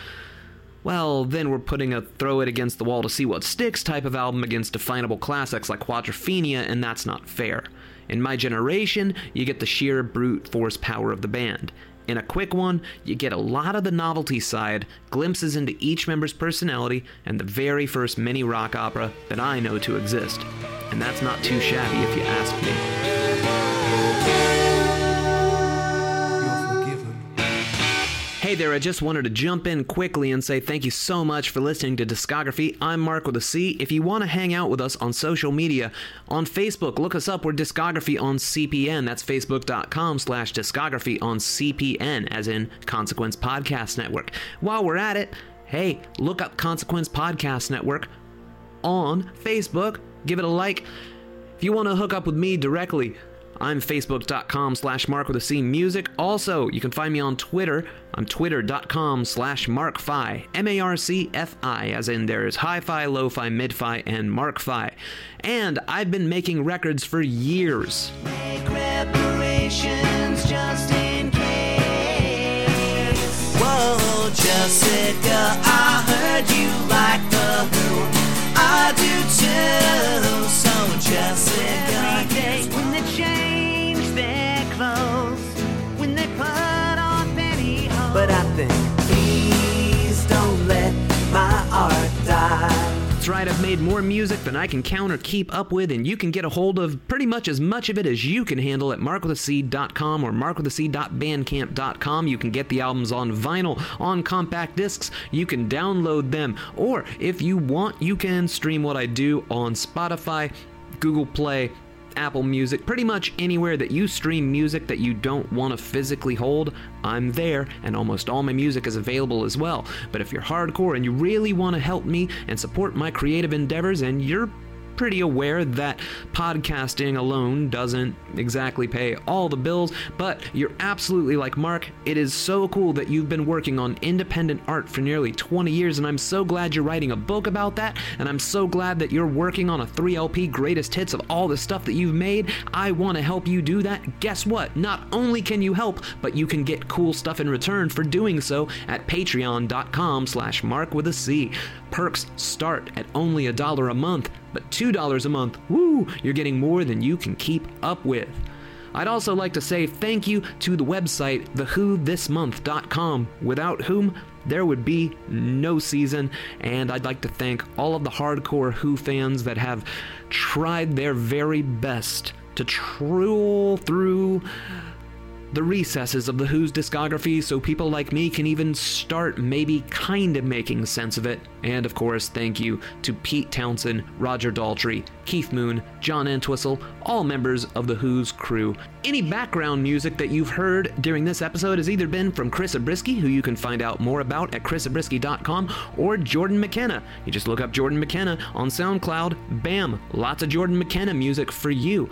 well, then we're putting a throw it against the wall to see what sticks type of album against definable classics like Quadrophenia, and that's not fair. In my generation, you get the sheer brute force power of the band. In a quick one, you get a lot of the novelty side, glimpses into each member's personality, and the very first mini rock opera that I know to exist. And that's not too shabby if you ask me. Hey there, I just wanted to jump in quickly and say thank you so much for listening to Discography. I'm Mark with a C. If you want to hang out with us on social media, on Facebook, look us up. We're Discography on CPN. That's facebook.com slash discography on CPN, as in Consequence Podcast Network. While we're at it, hey, look up Consequence Podcast Network on Facebook. Give it a like. If you want to hook up with me directly, I'm facebook.com slash mark with a C music. Also, you can find me on Twitter. I'm twitter.com slash markfi, M-A-R-C-F-I, as in there's hi-fi, lo-fi, mid-fi, and markfi. And I've been making records for years. Whoa, Jessica, I heard you like the. I do too. So, Jessica, every day when they change their clothes, when they put on pantyhose. But I think, please don't let my art die. Right, I've made more music than I can count or keep up with, and you can get a hold of pretty much as much of it as you can handle at markwithac.com or markwithac.bandcamp.com. You can get the albums on vinyl, on compact discs, you can download them, or if you want, you can stream what I do on Spotify, Google Play, Apple Music, pretty much anywhere that you stream music that you don't want to physically hold, I'm there, and almost all my music is available as well. But if you're hardcore and you really want to help me and support my creative endeavors, and you're pretty aware that podcasting alone doesn't exactly pay all the bills, but you're absolutely like Mark. It is so cool that you've been working on independent art for nearly 20 years, and I'm so glad you're writing a book about that, and I'm so glad that you're working on a 3LP greatest hits of all the stuff that you've made. I want to help you do that. Guess what? Not only can you help, but you can get cool stuff in return for doing so at patreon.com slash mark with a C. Perks start at only a dollar a month, but $2 a month, woo, you're getting more than you can keep up with. I'd also like to say thank you to the website thewhothismonth.com, without whom there would be no season, and I'd like to thank all of the hardcore Who fans that have tried their very best to trawl through the recesses of The Who's discography so people like me can even start maybe kind of making sense of it. And of course, thank you to Pete Townshend, Roger Daltrey, Keith Moon, John Entwistle, all members of The Who's crew. Any background music that you've heard during this episode has either been from Chris Abrisky, who you can find out more about at chrisabrisky.com, or Jordan McKenna. You just look up Jordan McKenna on SoundCloud, bam, lots of Jordan McKenna music for you.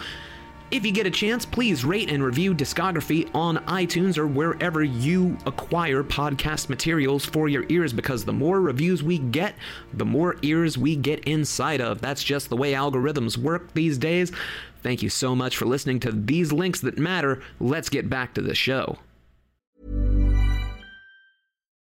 If you get a chance, please rate and review Discography on iTunes or wherever you acquire podcast materials for your ears because the more reviews we get, the more ears we get inside of. That's just the way algorithms work these days. Thank you so much for listening to these links that matter. Let's get back to the show.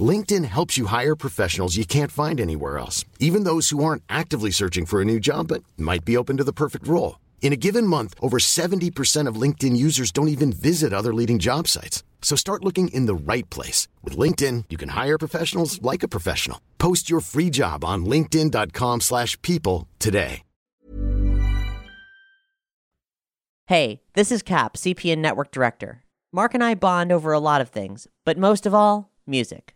LinkedIn helps you hire professionals you can't find anywhere else, even those who aren't actively searching for a new job but might be open to the perfect role. In a given month, over 70% of LinkedIn users don't even visit other leading job sites. So start looking in the right place. With LinkedIn, you can hire professionals like a professional. Post your free job on linkedin.com slash people today. Hey, this is Cap, CPN Network Director. Mark and I bond over a lot of things, but most of all, music.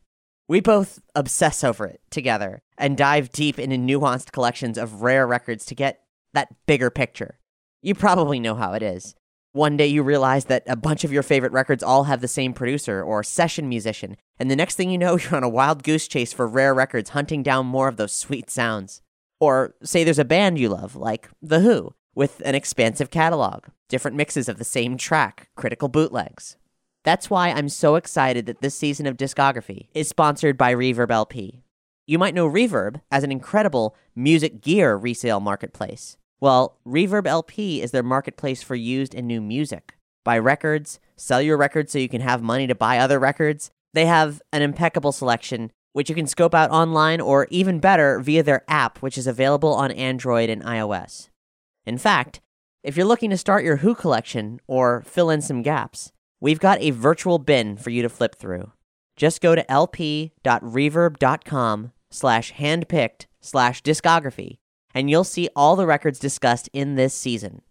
We both obsess over it together and dive deep into nuanced collections of rare records to get that bigger picture. You probably know how it is. One day you realize that a bunch of your favorite records all have the same producer or session musician, and the next thing you know, you're on a wild goose chase for rare records hunting down more of those sweet sounds. Or say there's a band you love, like The Who, with an expansive catalog, different mixes of the same track, critical bootlegs. That's why I'm so excited that this season of Discography is sponsored by Reverb LP. You might know Reverb as an incredible music gear resale marketplace. Well, Reverb LP is their marketplace for used and new music. Buy records, sell your records so you can have money to buy other records. They have an impeccable selection, which you can scope out online or even better via their app, which is available on Android and iOS. In fact, if you're looking to start your Who collection or fill in some gaps, we've got a virtual bin for you to flip through. Just go to lp.reverb.com slash handpicked slash discography and you'll see all the records discussed in this season.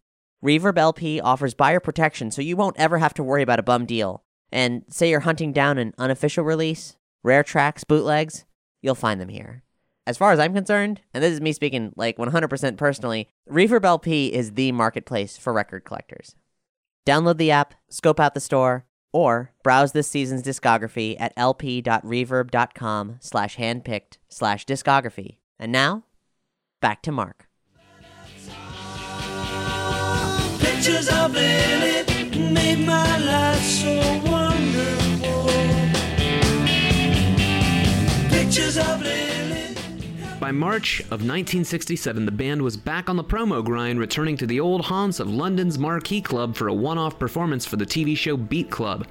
Reverb LP offers buyer protection so you won't ever have to worry about a bum deal. And say you're hunting down an unofficial release, rare tracks, bootlegs, you'll find them here. As far as I'm concerned, and this is me speaking like 100% personally, Reverb LP is the marketplace for record collectors. Download the app, scope out the store, or browse this season's discography at lp.reverb.com slash handpicked slash discography. And now, back to Mark. Pictures of made my life so wonderful. Pictures of. By March of 1967, the band was back on the promo grind, returning to the old haunts of London's Marquee Club for a one off performance for the TV show Beat Club.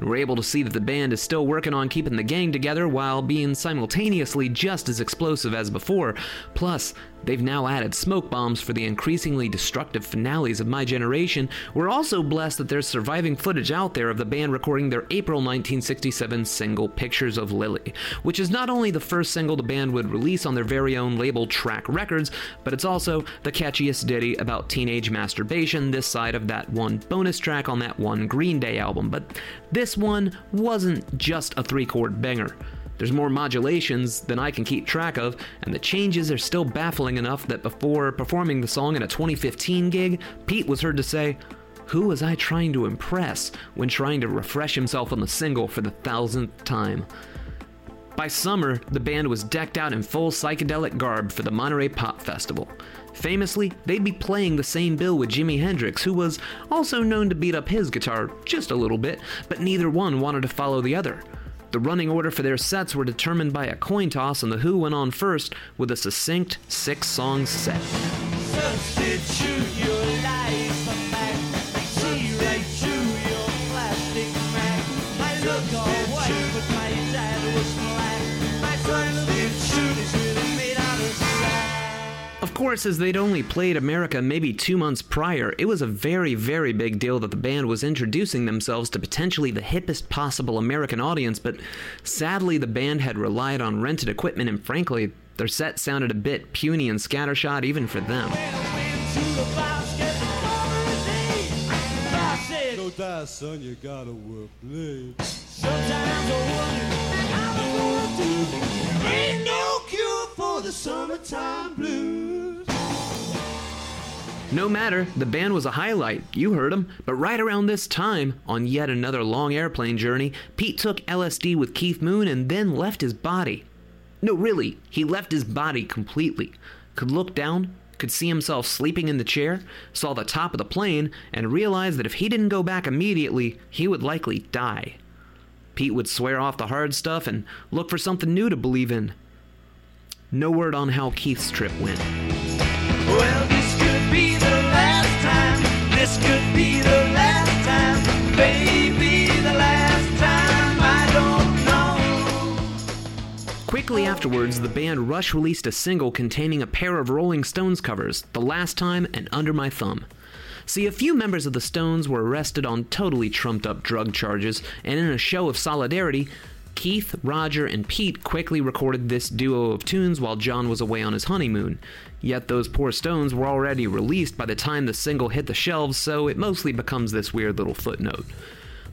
We're able to see that the band is still working on keeping the gang together while being simultaneously just as explosive as before. Plus, they've now added smoke bombs for the increasingly destructive finales of My Generation. We're also blessed that there's surviving footage out there of the band recording their April 1967 single Pictures of Lily, which is not only the first single the band would release on their very own label Track Records, but it's also the catchiest ditty about teenage masturbation this side of that one bonus track on that one Green Day album. But this one wasn't just a three chord banger. There's more modulations than I can keep track of, and the changes are still baffling enough that before performing the song in a 2015 gig, Pete was heard to say, Who was I trying to impress when trying to refresh himself on the single for the thousandth time? By summer, the band was decked out in full psychedelic garb for the Monterey Pop Festival. Famously, they'd be playing the same bill with Jimi Hendrix, who was also known to beat up his guitar just a little bit, but neither one wanted to follow the other. The running order for their sets were determined by a coin toss, and The Who went on first with a succinct six song set. Substitute your life course, as they'd only played America maybe two months prior, it was a very, very big deal that the band was introducing themselves to potentially the hippest possible American audience, but sadly, the band had relied on rented equipment, and frankly, their set sounded a bit puny and scattershot even for them. Sometimes I wonder how do. Ain't no cure for the summertime blues. No matter, the band was a highlight. You heard him. But right around this time, on yet another long airplane journey, Pete took LSD with Keith Moon and then left his body. No, really, he left his body completely. Could look down, could see himself sleeping in the chair, saw the top of the plane, and realized that if he didn't go back immediately, he would likely die. Pete would swear off the hard stuff and look for something new to believe in. No word on how Keith's trip went. Well, this could be the last time. This could be the last time. Baby, the last time. I don't know. Quickly afterwards, the band Rush released a single containing a pair of Rolling Stones covers, The Last Time and Under My Thumb. See, a few members of the Stones were arrested on totally trumped up drug charges, and in a show of solidarity, Keith, Roger, and Pete quickly recorded this duo of tunes while John was away on his honeymoon. Yet those poor Stones were already released by the time the single hit the shelves, so it mostly becomes this weird little footnote.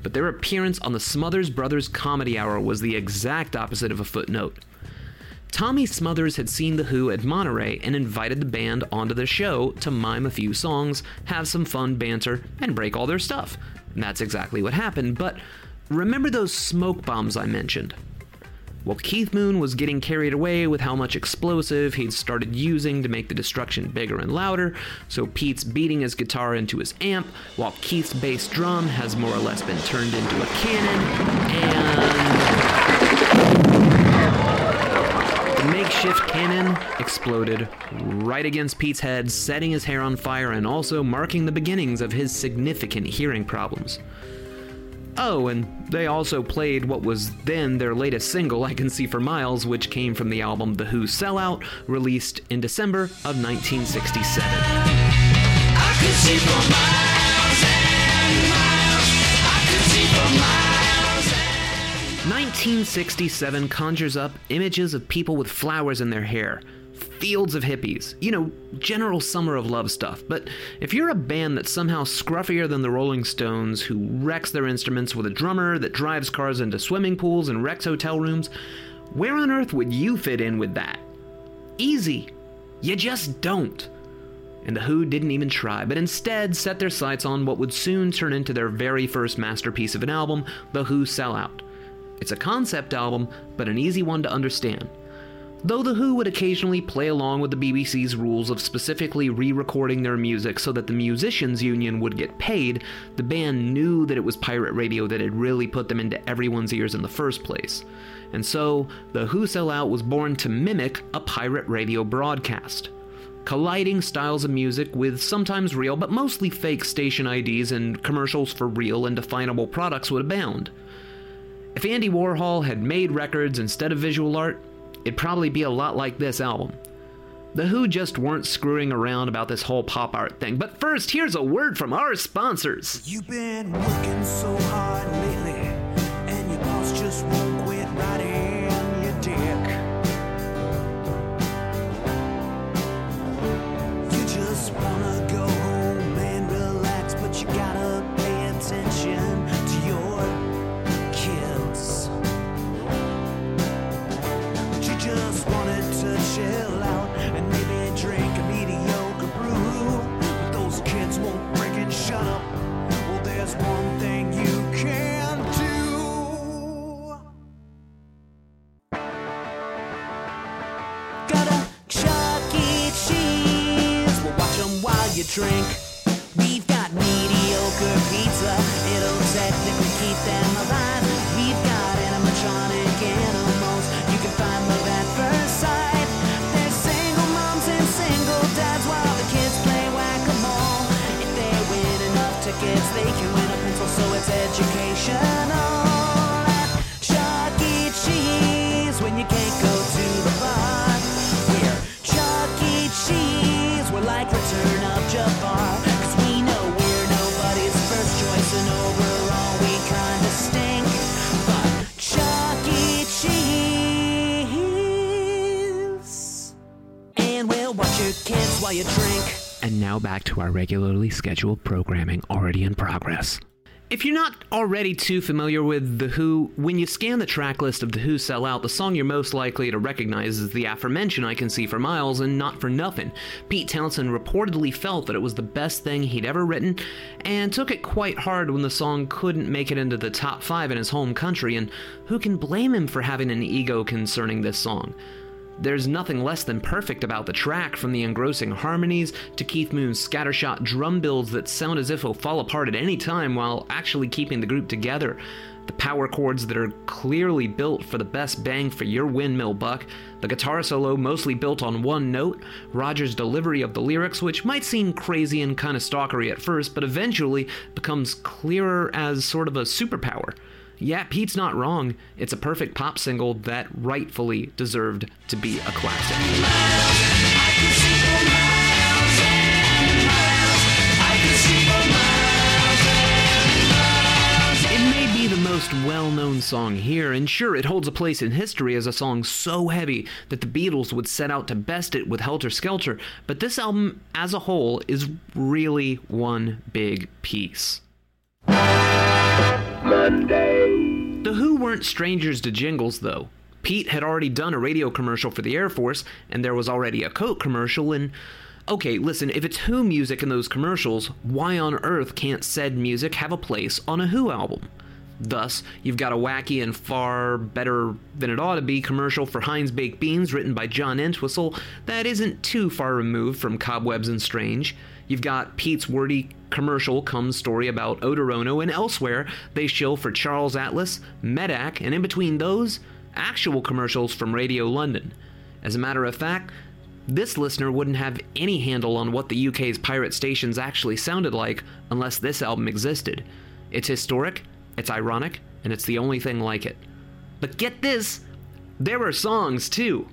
But their appearance on the Smothers Brothers Comedy Hour was the exact opposite of a footnote. Tommy Smothers had seen The Who at Monterey and invited the band onto the show to mime a few songs, have some fun banter, and break all their stuff. And that's exactly what happened, but remember those smoke bombs I mentioned? Well, Keith Moon was getting carried away with how much explosive he'd started using to make the destruction bigger and louder, so Pete's beating his guitar into his amp, while Keith's bass drum has more or less been turned into a cannon, and. The makeshift cannon exploded right against Pete's head, setting his hair on fire and also marking the beginnings of his significant hearing problems. Oh, and they also played what was then their latest single, I Can See for Miles, which came from the album The Who Sellout, released in December of 1967. I could see for miles and miles. I could see for miles. 1967 conjures up images of people with flowers in their hair, fields of hippies, you know, general summer of love stuff. But if you're a band that's somehow scruffier than the Rolling Stones, who wrecks their instruments with a drummer that drives cars into swimming pools and wrecks hotel rooms, where on earth would you fit in with that? Easy. You just don't. And the Who didn't even try, but instead set their sights on what would soon turn into their very first masterpiece of an album, The Who Sellout. It's a concept album, but an easy one to understand. Though The Who would occasionally play along with the BBC's rules of specifically re recording their music so that the Musicians Union would get paid, the band knew that it was pirate radio that had really put them into everyone's ears in the first place. And so, The Who Sell Out was born to mimic a pirate radio broadcast. Colliding styles of music with sometimes real but mostly fake station IDs and commercials for real and definable products would abound. If Andy Warhol had made records instead of visual art, it'd probably be a lot like this album. The Who just weren't screwing around about this whole pop art thing. But first, here's a word from our sponsors. You've been working so hard lately, and your boss just won't drink. We've got mediocre pizza. It'll technically keep them alive. We've got animatronic animals. You can find love at first sight. There's single moms and single dads while the kids play whack-a-mole. If they win enough tickets, they can win a pencil, so it's educational. At Chuck E. Cheese when you can't go your kids while you drink. And now back to our regularly scheduled programming already in progress. If you're not already too familiar with The Who, when you scan the track list of The Who Sell Out, the song you're most likely to recognize is the aforementioned I Can See for Miles, and not for nothing. Pete Townshend reportedly felt that it was the best thing he'd ever written, and took it quite hard when the song couldn't make it into the top five in his home country, and who can blame him for having an ego concerning this song? There's nothing less than perfect about the track, from the engrossing harmonies to Keith Moon's scattershot drum builds that sound as if they'll fall apart at any time while actually keeping the group together. The power chords that are clearly built for the best bang for your windmill buck, the guitar solo mostly built on one note, Roger's delivery of the lyrics, which might seem crazy and kind of stalkery at first, but eventually becomes clearer as sort of a superpower. Yeah, Pete's not wrong. It's a perfect pop single that rightfully deserved to be a classic. It may be the most well known song here, and sure, it holds a place in history as a song so heavy that the Beatles would set out to best it with Helter Skelter, but this album as a whole is really one big piece. Monday. The Who weren't strangers to jingles, though. Pete had already done a radio commercial for the Air Force, and there was already a Coke commercial, and. Okay, listen, if it's Who music in those commercials, why on earth can't said music have a place on a Who album? Thus, you've got a wacky and far better than it ought to be commercial for Heinz Baked Beans written by John Entwistle that isn't too far removed from Cobwebs and Strange. You've got Pete's wordy commercial come story about Odorono, and elsewhere they shill for Charles Atlas, Medac, and in between those, actual commercials from Radio London. As a matter of fact, this listener wouldn't have any handle on what the UK's pirate stations actually sounded like unless this album existed. It's historic, it's ironic, and it's the only thing like it. But get this there are songs too.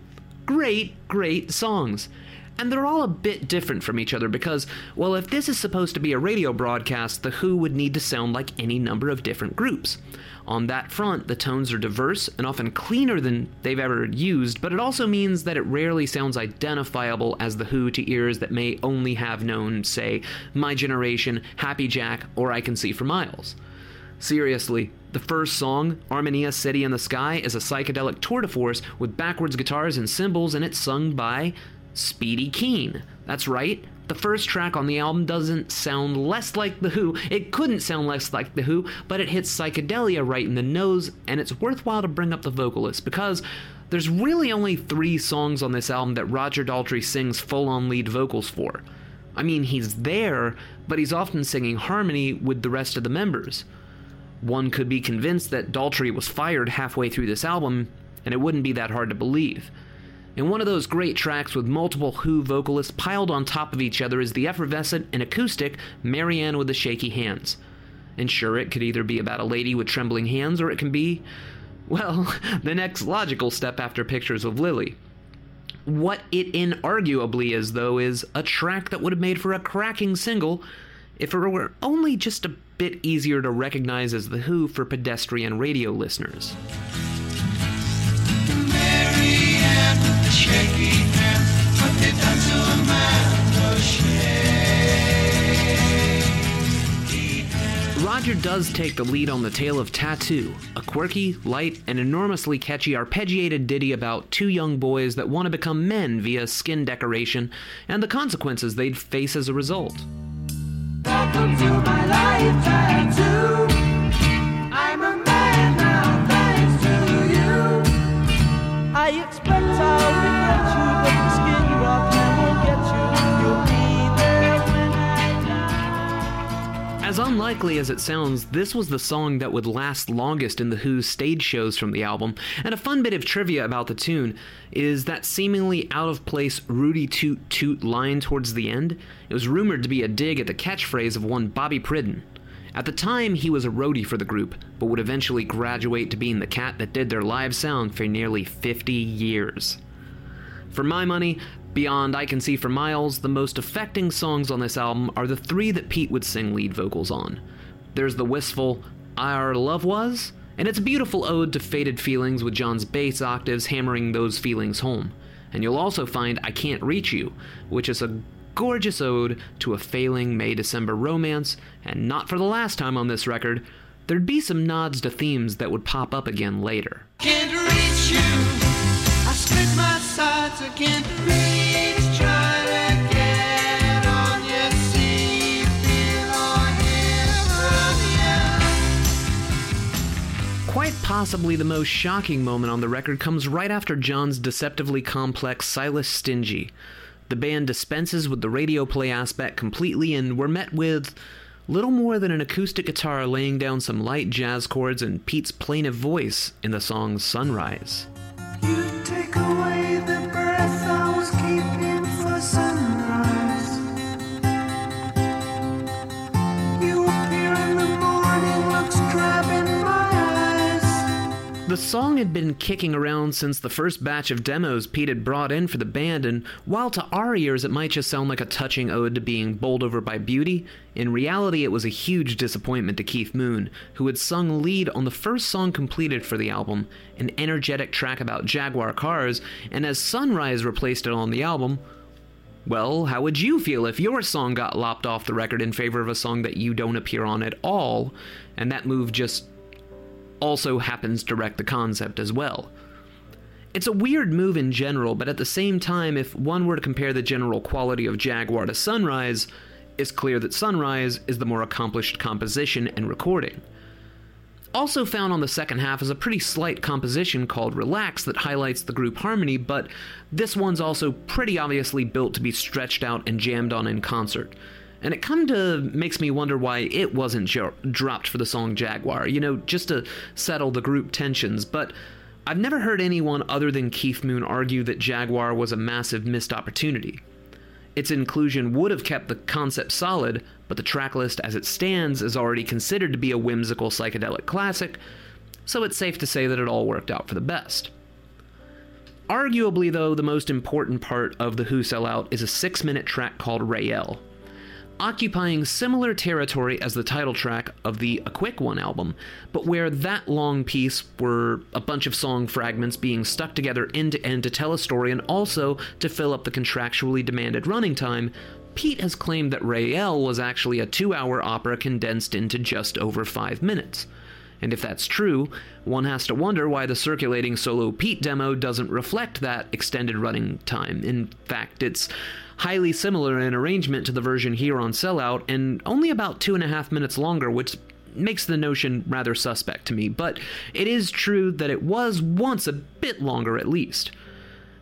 Great, great songs. And they're all a bit different from each other because, well, if this is supposed to be a radio broadcast, The Who would need to sound like any number of different groups. On that front, the tones are diverse and often cleaner than they've ever used, but it also means that it rarely sounds identifiable as The Who to ears that may only have known, say, My Generation, Happy Jack, or I Can See for Miles. Seriously, the first song, Armenia City in the Sky, is a psychedelic tour de force with backwards guitars and cymbals, and it's sung by Speedy Keen. That's right. The first track on the album doesn't sound less like The Who. It couldn't sound less like The Who, but it hits psychedelia right in the nose, and it's worthwhile to bring up the vocalist because there's really only three songs on this album that Roger Daltrey sings full on lead vocals for. I mean, he's there, but he's often singing harmony with the rest of the members. One could be convinced that Daltrey was fired halfway through this album, and it wouldn't be that hard to believe. In one of those great tracks with multiple Who vocalists piled on top of each other is the effervescent and acoustic Marianne with the Shaky Hands. And sure, it could either be about a lady with trembling hands or it can be, well, the next logical step after Pictures of Lily. What it inarguably is, though, is a track that would have made for a cracking single if it were only just a bit easier to recognize as The Who for pedestrian radio listeners. Marianne Roger does take the lead on the tale of Tattoo, a quirky, light, and enormously catchy arpeggiated ditty about two young boys that want to become men via skin decoration and the consequences they'd face as a result. Welcome to my life, tattoo. I'm a man I expect I'll regret you, but the skin won't get you. You'll be there when I As unlikely as it sounds, this was the song that would last longest in The Who's stage shows from the album, and a fun bit of trivia about the tune is that seemingly out of place Rudy Toot Toot line towards the end. It was rumored to be a dig at the catchphrase of one Bobby Pridden. At the time, he was a roadie for the group, but would eventually graduate to being the cat that did their live sound for nearly 50 years. For my money, beyond I Can See for Miles, the most affecting songs on this album are the three that Pete would sing lead vocals on. There's the wistful Our Love Was, and it's a beautiful ode to faded feelings with John's bass octaves hammering those feelings home. And you'll also find I Can't Reach You, which is a gorgeous ode to a failing May December romance, and not for the last time on this record, there'd be some nods to themes that would pop up again later. Can't reach you. I split my sides, I can't reach. Try to get on your seat, feel or hear from you. Quite possibly the most shocking moment on the record comes right after John's deceptively complex Silas Stingy. The band dispenses with the radio play aspect completely, and we're met with little more than an acoustic guitar laying down some light jazz chords and Pete's plaintive voice in the song Sunrise. The song had been kicking around since the first batch of demos Pete had brought in for the band, and while to our ears it might just sound like a touching ode to being bowled over by beauty, in reality it was a huge disappointment to Keith Moon, who had sung lead on the first song completed for the album, an energetic track about Jaguar cars, and as Sunrise replaced it on the album, well, how would you feel if your song got lopped off the record in favor of a song that you don't appear on at all, and that move just also happens to wreck the concept as well? It's a weird move in general, but at the same time, if one were to compare the general quality of Jaguar to Sunrise, it's clear that Sunrise is the more accomplished composition and recording. Also found on the second half is a pretty slight composition called Relax that highlights the group harmony, but this one's also pretty obviously built to be stretched out and jammed on in concert. And it kind of makes me wonder why it wasn't jo- dropped for the song Jaguar, you know, just to settle the group tensions, but I've never heard anyone other than Keith Moon argue that Jaguar was a massive missed opportunity. Its inclusion would have kept the concept solid, but the tracklist as it stands is already considered to be a whimsical psychedelic classic, so it's safe to say that it all worked out for the best. Arguably, though, the most important part of The Who Sell Out is a six minute track called Rael. Occupying similar territory as the title track of the A Quick One album, but where that long piece were a bunch of song fragments being stuck together end to end to tell a story and also to fill up the contractually demanded running time, Pete has claimed that Rael was actually a two hour opera condensed into just over five minutes. And if that's true, one has to wonder why the circulating solo Pete demo doesn't reflect that extended running time. In fact, it's highly similar in arrangement to the version here on Sellout, and only about two and a half minutes longer, which makes the notion rather suspect to me. But it is true that it was once a bit longer at least.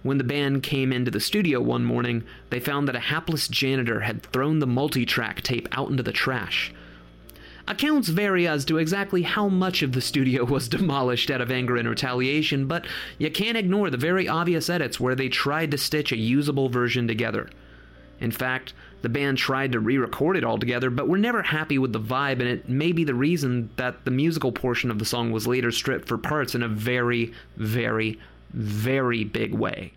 When the band came into the studio one morning, they found that a hapless janitor had thrown the multi track tape out into the trash. Accounts vary as to exactly how much of the studio was demolished out of anger and retaliation, but you can't ignore the very obvious edits where they tried to stitch a usable version together. In fact, the band tried to re record it all together, but were never happy with the vibe, and it may be the reason that the musical portion of the song was later stripped for parts in a very, very, very big way.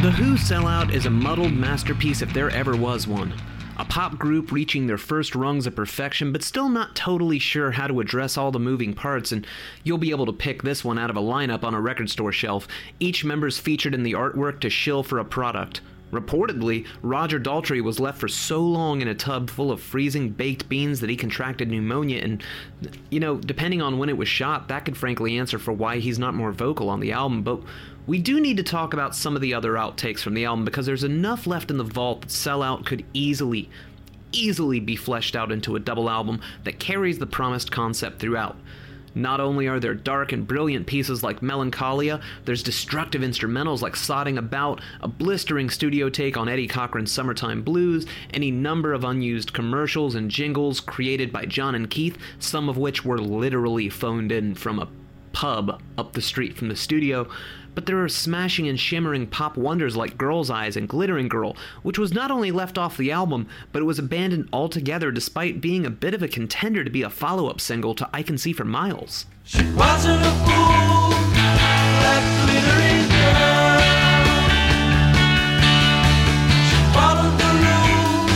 The Who Sellout is a muddled masterpiece if there ever was one. A pop group reaching their first rungs of perfection, but still not totally sure how to address all the moving parts, and you'll be able to pick this one out of a lineup on a record store shelf. Each member's featured in the artwork to shill for a product. Reportedly, Roger Daltrey was left for so long in a tub full of freezing baked beans that he contracted pneumonia, and, you know, depending on when it was shot, that could frankly answer for why he's not more vocal on the album, but we do need to talk about some of the other outtakes from the album because there's enough left in the vault that Sellout could easily, easily be fleshed out into a double album that carries the promised concept throughout. Not only are there dark and brilliant pieces like Melancholia, there's destructive instrumentals like Sodding About, a blistering studio take on Eddie Cochran's Summertime Blues, any number of unused commercials and jingles created by John and Keith, some of which were literally phoned in from a pub up the street from the studio. But there are smashing and shimmering pop wonders like Girl's Eyes and Glittering Girl, which was not only left off the album, but it was abandoned altogether despite being a bit of a contender to be a follow up single to I Can See for Miles. Wasn't a fool like glittering girl. She followed the rules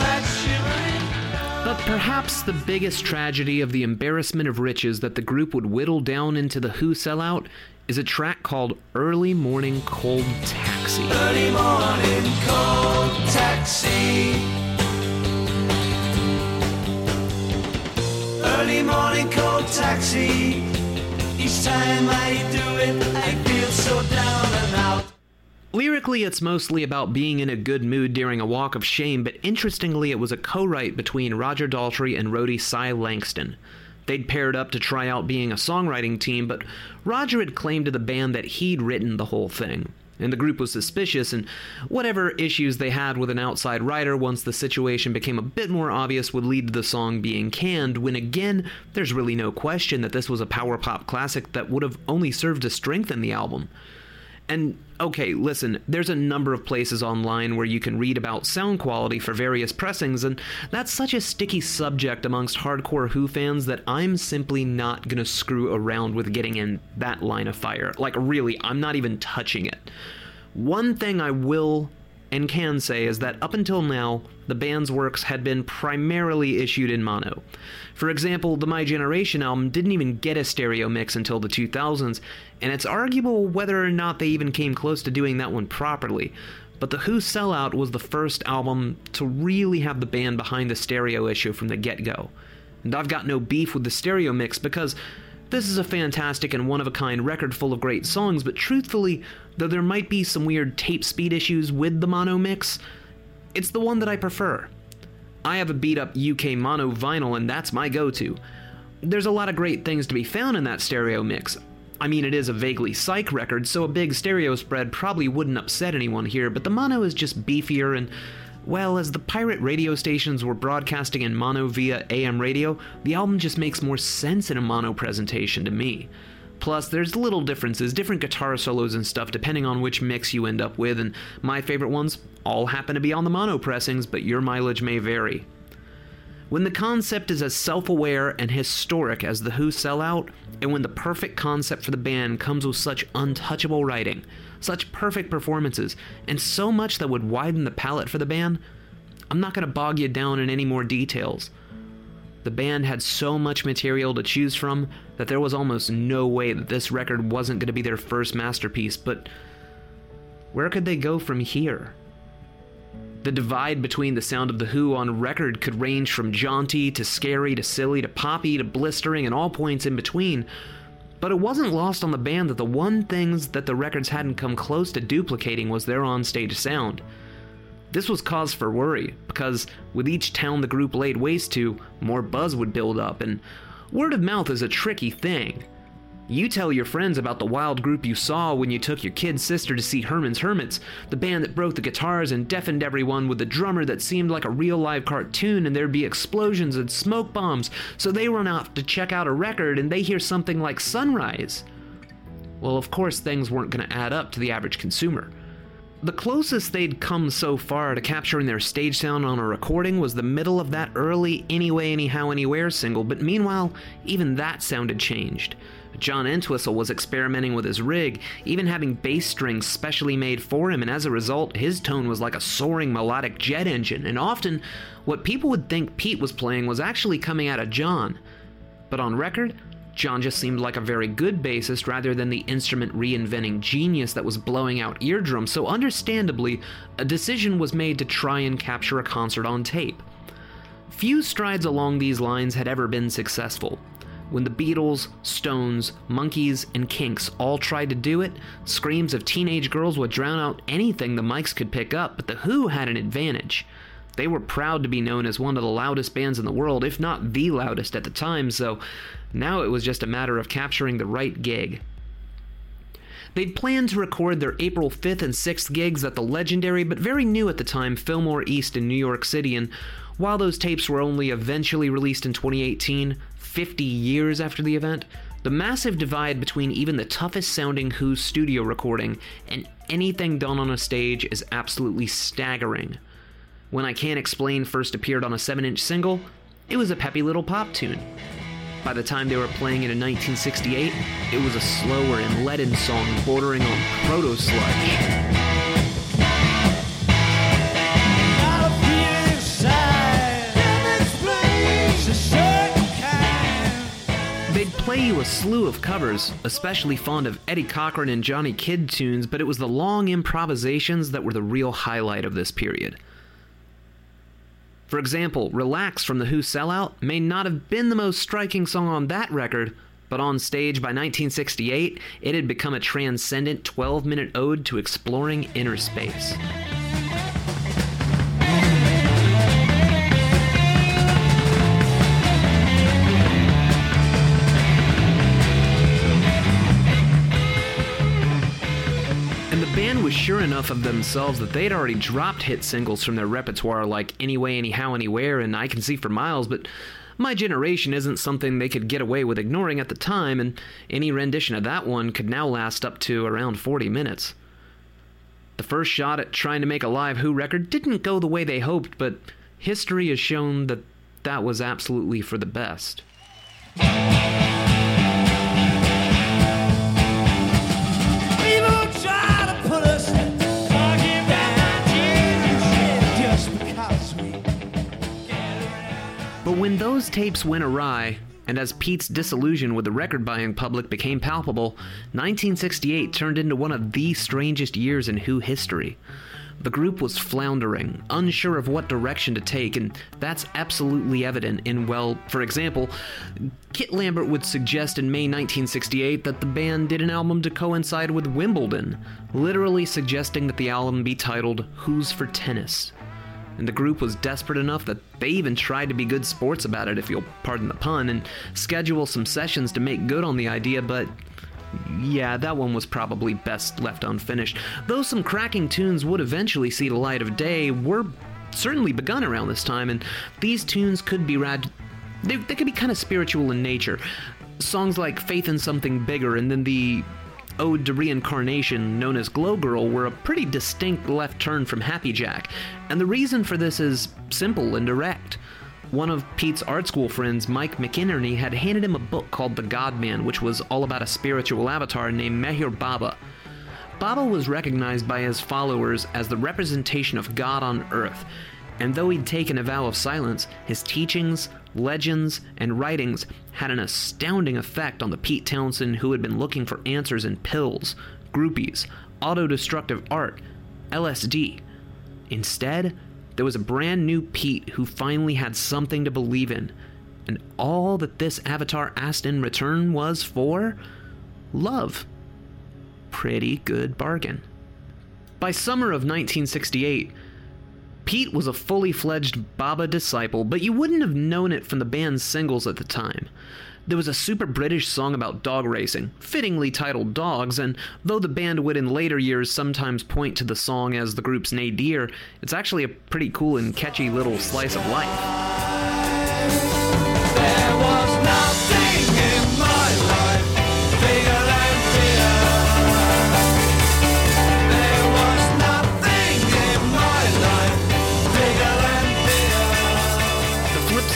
like shimmering But perhaps the biggest tragedy of the embarrassment of riches that the group would whittle down into the Who sellout is a track called Early Morning Cold Taxi. Early morning cold taxi. Early morning cold taxi. Each time I do it, I feel so down and out. Lyrically, it's mostly about being in a good mood during a walk of shame, but interestingly, it was a co write between Roger Daltrey and roadie Cy Langston. They'd paired up to try out being a songwriting team, but Roger had claimed to the band that he'd written the whole thing. And the group was suspicious, and whatever issues they had with an outside writer once the situation became a bit more obvious would lead to the song being canned, when again, there's really no question that this was a power pop classic that would have only served to strengthen the album. And okay, listen, there's a number of places online where you can read about sound quality for various pressings, and that's such a sticky subject amongst hardcore Who fans that I'm simply not gonna screw around with getting in that line of fire. Like, really, I'm not even touching it. One thing I will and can say is that up until now, the band's works had been primarily issued in mono. For example, the My Generation album didn't even get a stereo mix until the 2000s, and it's arguable whether or not they even came close to doing that one properly. But The Who Sellout was the first album to really have the band behind the stereo issue from the get go. And I've got no beef with the stereo mix because this is a fantastic and one of a kind record full of great songs, but truthfully, though there might be some weird tape speed issues with the mono mix, it's the one that I prefer. I have a beat up UK mono vinyl, and that's my go to. There's a lot of great things to be found in that stereo mix. I mean, it is a vaguely psych record, so a big stereo spread probably wouldn't upset anyone here, but the mono is just beefier and well, as the pirate radio stations were broadcasting in mono via AM radio, the album just makes more sense in a mono presentation to me. Plus, there's little differences, different guitar solos and stuff depending on which mix you end up with, and my favorite ones all happen to be on the mono pressings, but your mileage may vary. When the concept is as self aware and historic as The Who sell out, and when the perfect concept for the band comes with such untouchable writing, such perfect performances, and so much that would widen the palette for the band, I'm not going to bog you down in any more details. The band had so much material to choose from that there was almost no way that this record wasn't going to be their first masterpiece, but where could they go from here? The divide between the sound of The Who on record could range from jaunty to scary to silly to poppy to blistering and all points in between. But it wasn't lost on the band that the one things that the records hadn't come close to duplicating was their onstage sound. This was cause for worry, because with each town the group laid waste to, more buzz would build up, and word of mouth is a tricky thing. You tell your friends about the wild group you saw when you took your kid's sister to see Herman's Hermits, the band that broke the guitars and deafened everyone with the drummer that seemed like a real live cartoon, and there'd be explosions and smoke bombs, so they run off to check out a record and they hear something like Sunrise. Well, of course, things weren't going to add up to the average consumer. The closest they'd come so far to capturing their stage sound on a recording was the middle of that early Anyway, Anyhow, Anywhere single, but meanwhile, even that sounded changed. John Entwistle was experimenting with his rig, even having bass strings specially made for him, and as a result, his tone was like a soaring melodic jet engine, and often, what people would think Pete was playing was actually coming out of John. But on record, John just seemed like a very good bassist rather than the instrument reinventing genius that was blowing out eardrums, so understandably, a decision was made to try and capture a concert on tape. Few strides along these lines had ever been successful. When the Beatles, Stones, Monkees, and Kinks all tried to do it, screams of teenage girls would drown out anything the mics could pick up, but The Who had an advantage. They were proud to be known as one of the loudest bands in the world, if not the loudest at the time, so now it was just a matter of capturing the right gig. They'd planned to record their April 5th and 6th gigs at the legendary but very new at the time Fillmore East in New York City, and while those tapes were only eventually released in 2018, 50 years after the event, the massive divide between even the toughest sounding Who studio recording and anything done on a stage is absolutely staggering. When I Can't Explain first appeared on a 7 inch single, it was a peppy little pop tune. By the time they were playing it in 1968, it was a slower and leaden song bordering on proto sludge. Play you a slew of covers, especially fond of Eddie Cochran and Johnny Kidd tunes, but it was the long improvisations that were the real highlight of this period. For example, Relax from the Who Sellout may not have been the most striking song on that record, But on stage by 1968, it had become a transcendent 12 minute ode to exploring inner space. Sure enough of themselves that they'd already dropped hit singles from their repertoire like Anyway, Anyhow, Anywhere and I Can See for Miles, but My Generation isn't something they could get away with ignoring at the time, and any rendition of that one could now last up to around 40 minutes. The first shot at trying to make a live Who record didn't go the way they hoped, but history has shown that that was absolutely for the best. When those tapes went awry, and as Pete's disillusion with the record buying public became palpable, 1968 turned into one of the strangest years in Who history. The group was floundering, unsure of what direction to take, and that's absolutely evident in, well, for example, Kit Lambert would suggest in May 1968 that the band did an album to coincide with Wimbledon, literally suggesting that the album be titled Who's for Tennis and the group was desperate enough that they even tried to be good sports about it, if you'll pardon the pun, and schedule some sessions to make good on the idea, but yeah, that one was probably best left unfinished. Though some cracking tunes would eventually see the light of day, were certainly begun around this time, and these tunes could be rad. They, they could be kind of spiritual in nature. Songs like Faith in Something Bigger and then the Ode to Reincarnation, known as Glow Girl, were a pretty distinct left turn from Happy Jack, and the reason for this is simple and direct. One of Pete's art school friends, Mike McInerney, had handed him a book called The God Man, which was all about a spiritual avatar named Meher Baba. Baba was recognized by his followers as the representation of God on earth, and though he'd taken a vow of silence, his teachings, legends, and writings had an astounding effect on the Pete Townshend who had been looking for answers in pills, groupies, auto-destructive art, LSD. Instead, there was a brand new Pete who finally had something to believe in, and all that this avatar asked in return was for love. Pretty good bargain. By summer of 1968, Pete was a fully fledged Baba disciple, but you wouldn't have known it from the band's singles at the time. There was a super British song about dog racing, fittingly titled Dogs, and though the band would in later years sometimes point to the song as the group's nadir, it's actually a pretty cool and catchy little slice of life.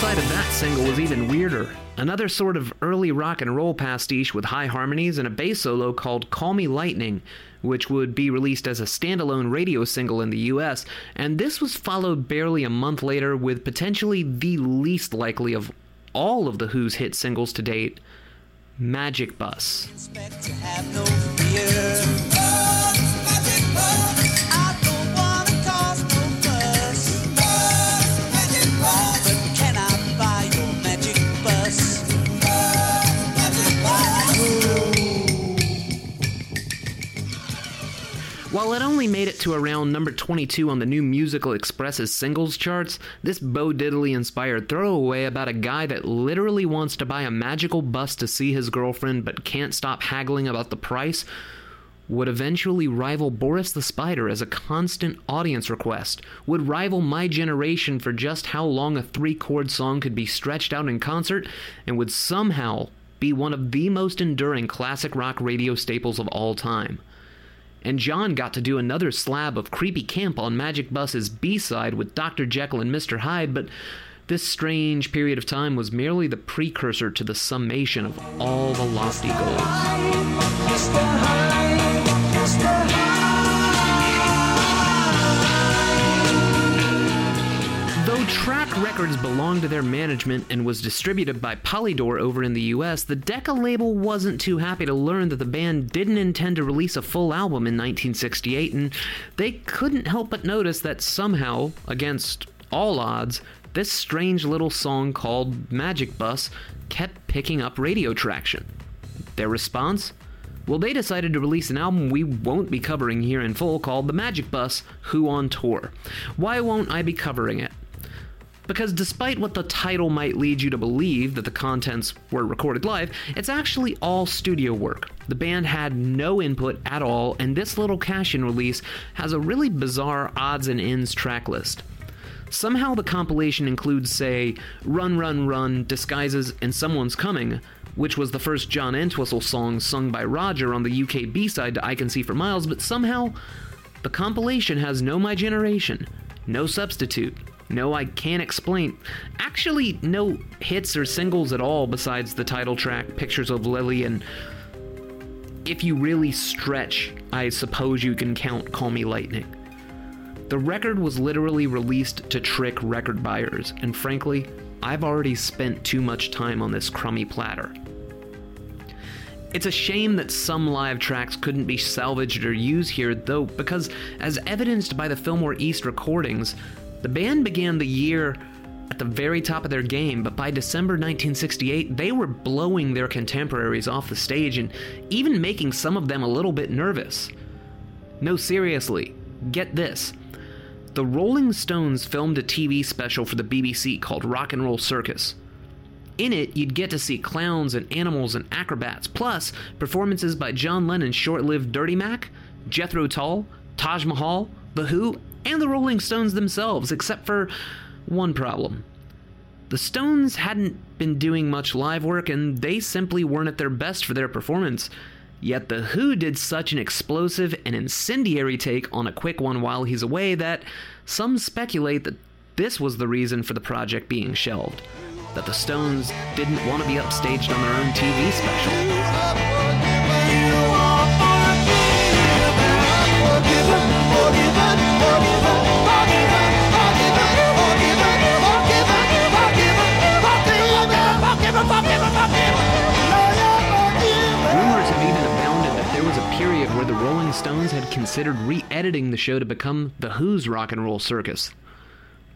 Side of that single was even weirder. Another sort of early rock and roll pastiche with high harmonies and a bass solo called Call Me Lightning, which would be released as a standalone radio single in the US, and this was followed barely a month later with potentially the least likely of all of The Who's hit singles to date Magic Bus. While it only made it to around number 22 on the New Musical Express's singles charts, this Bo Diddley inspired throwaway about a guy that literally wants to buy a magical bus to see his girlfriend but can't stop haggling about the price would eventually rival Boris the Spider as a constant audience request, would rival My Generation for just how long a three chord song could be stretched out in concert, and would somehow be one of the most enduring classic rock radio staples of all time. And John got to do another slab of Creepy Camp on Magic Bus's B side with Dr. Jekyll and Mr. Hyde, but this strange period of time was merely the precursor to the summation of all the lofty goals. Though Track Records belonged to their management and was distributed by Polydor over in the US, the Decca label wasn't too happy to learn that the band didn't intend to release a full album in 1968, and they couldn't help but notice that somehow, against all odds, this strange little song called Magic Bus kept picking up radio traction. Their response? Well, they decided to release an album we won't be covering here in full called The Magic Bus Who on Tour. Why won't I be covering it? Because despite what the title might lead you to believe that the contents were recorded live, it's actually all studio work. The band had no input at all, and this little cash in release has a really bizarre odds and ends track list. Somehow the compilation includes, say, Run Run Run, Disguises, and Someone's Coming, which was the first John Entwistle song sung by Roger on the UK B side to I Can See for Miles, but somehow the compilation has no My Generation, no Substitute, no I Can't Explain, actually, no hits or singles at all besides the title track, Pictures of Lily, and if you really stretch, I suppose you can count Call Me Lightning. The record was literally released to trick record buyers, and frankly, I've already spent too much time on this crummy platter. It's a shame that some live tracks couldn't be salvaged or used here, though, because, as evidenced by the Fillmore East recordings, the band began the year at the very top of their game, but by December 1968, they were blowing their contemporaries off the stage and even making some of them a little bit nervous. No, seriously, get this. The Rolling Stones filmed a TV special for the BBC called Rock and Roll Circus. In it, you'd get to see clowns and animals and acrobats, plus performances by John Lennon's short lived Dirty Mac, Jethro Tull, Taj Mahal, The Who, and the Rolling Stones themselves, except for one problem. The Stones hadn't been doing much live work and they simply weren't at their best for their performance. Yet The Who did such an explosive and incendiary take on a quick one while he's away that some speculate that this was the reason for the project being shelved. That the Stones didn't want to be upstaged on their own TV special. Where the Rolling Stones had considered re editing the show to become The Who's Rock and Roll Circus.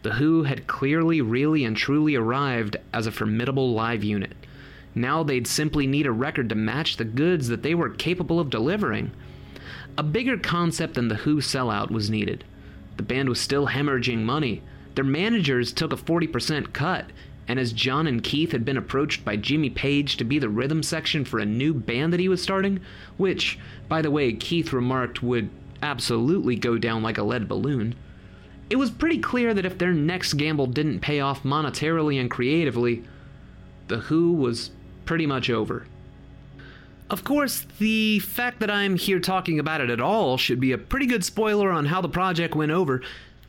The Who had clearly, really, and truly arrived as a formidable live unit. Now they'd simply need a record to match the goods that they were capable of delivering. A bigger concept than the Who sellout was needed. The band was still hemorrhaging money. Their managers took a 40% cut, and as John and Keith had been approached by Jimmy Page to be the rhythm section for a new band that he was starting, which, by the way, Keith remarked would absolutely go down like a lead balloon, it was pretty clear that if their next gamble didn't pay off monetarily and creatively, The Who was pretty much over. Of course, the fact that I'm here talking about it at all should be a pretty good spoiler on how the project went over.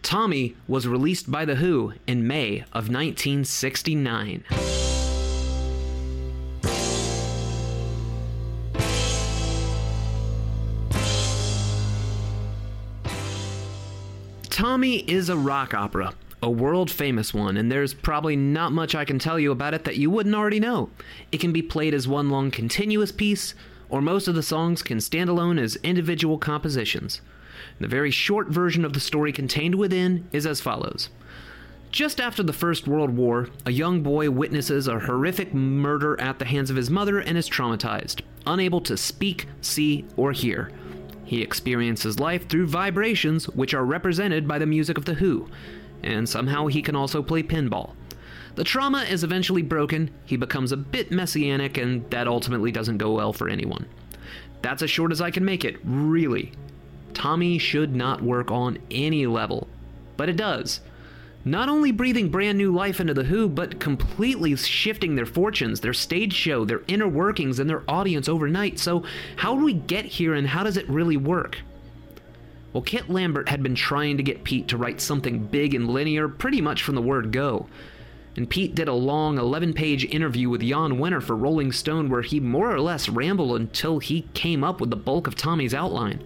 Tommy was released by The Who in May of 1969. Tommy is a rock opera, a world famous one, and there's probably not much I can tell you about it that you wouldn't already know. It can be played as one long continuous piece, or most of the songs can stand alone as individual compositions. The very short version of the story contained within is as follows. Just after the First World War, a young boy witnesses a horrific murder at the hands of his mother and is traumatized, unable to speak, see, or hear. He experiences life through vibrations, which are represented by the music of The Who, and somehow he can also play pinball. The trauma is eventually broken, he becomes a bit messianic, and that ultimately doesn't go well for anyone. That's as short as I can make it, really. Tommy should not work on any level, but it does. Not only breathing brand new life into The Who, but completely shifting their fortunes, their stage show, their inner workings, and their audience overnight. So, how do we get here and how does it really work? Well, Kit Lambert had been trying to get Pete to write something big and linear pretty much from the word go. And Pete did a long 11 page interview with Jan Wenner for Rolling Stone where he more or less rambled until he came up with the bulk of Tommy's outline.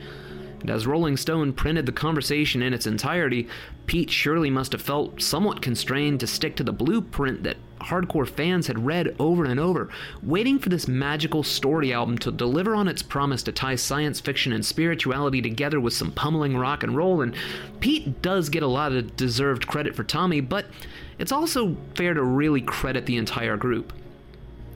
And as Rolling Stone printed the conversation in its entirety, Pete surely must have felt somewhat constrained to stick to the blueprint that hardcore fans had read over and over, waiting for this magical story album to deliver on its promise to tie science fiction and spirituality together with some pummeling rock and roll. And Pete does get a lot of deserved credit for Tommy, but it's also fair to really credit the entire group.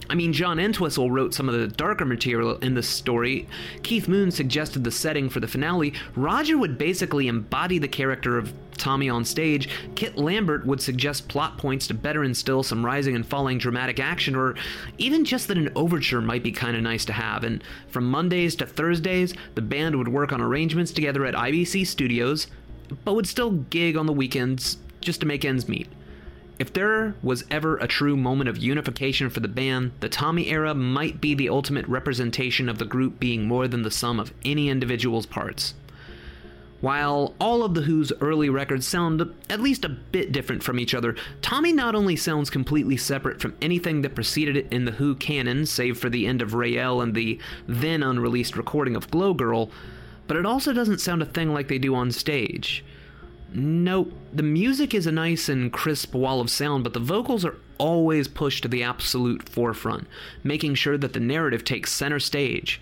I mean, John Entwistle wrote some of the darker material in the story. Keith Moon suggested the setting for the finale. Roger would basically embody the character of Tommy on stage. Kit Lambert would suggest plot points to better instill some rising and falling dramatic action, or even just that an overture might be kind of nice to have. And from Mondays to Thursdays, the band would work on arrangements together at IBC Studios, but would still gig on the weekends just to make ends meet. If there was ever a true moment of unification for the band, the Tommy era might be the ultimate representation of the group being more than the sum of any individual's parts. While all of The Who's early records sound at least a bit different from each other, Tommy not only sounds completely separate from anything that preceded it in The Who canon, save for the end of Rael and the then unreleased recording of Glow Girl, but it also doesn't sound a thing like they do on stage. Nope, the music is a nice and crisp wall of sound, but the vocals are always pushed to the absolute forefront, making sure that the narrative takes center stage.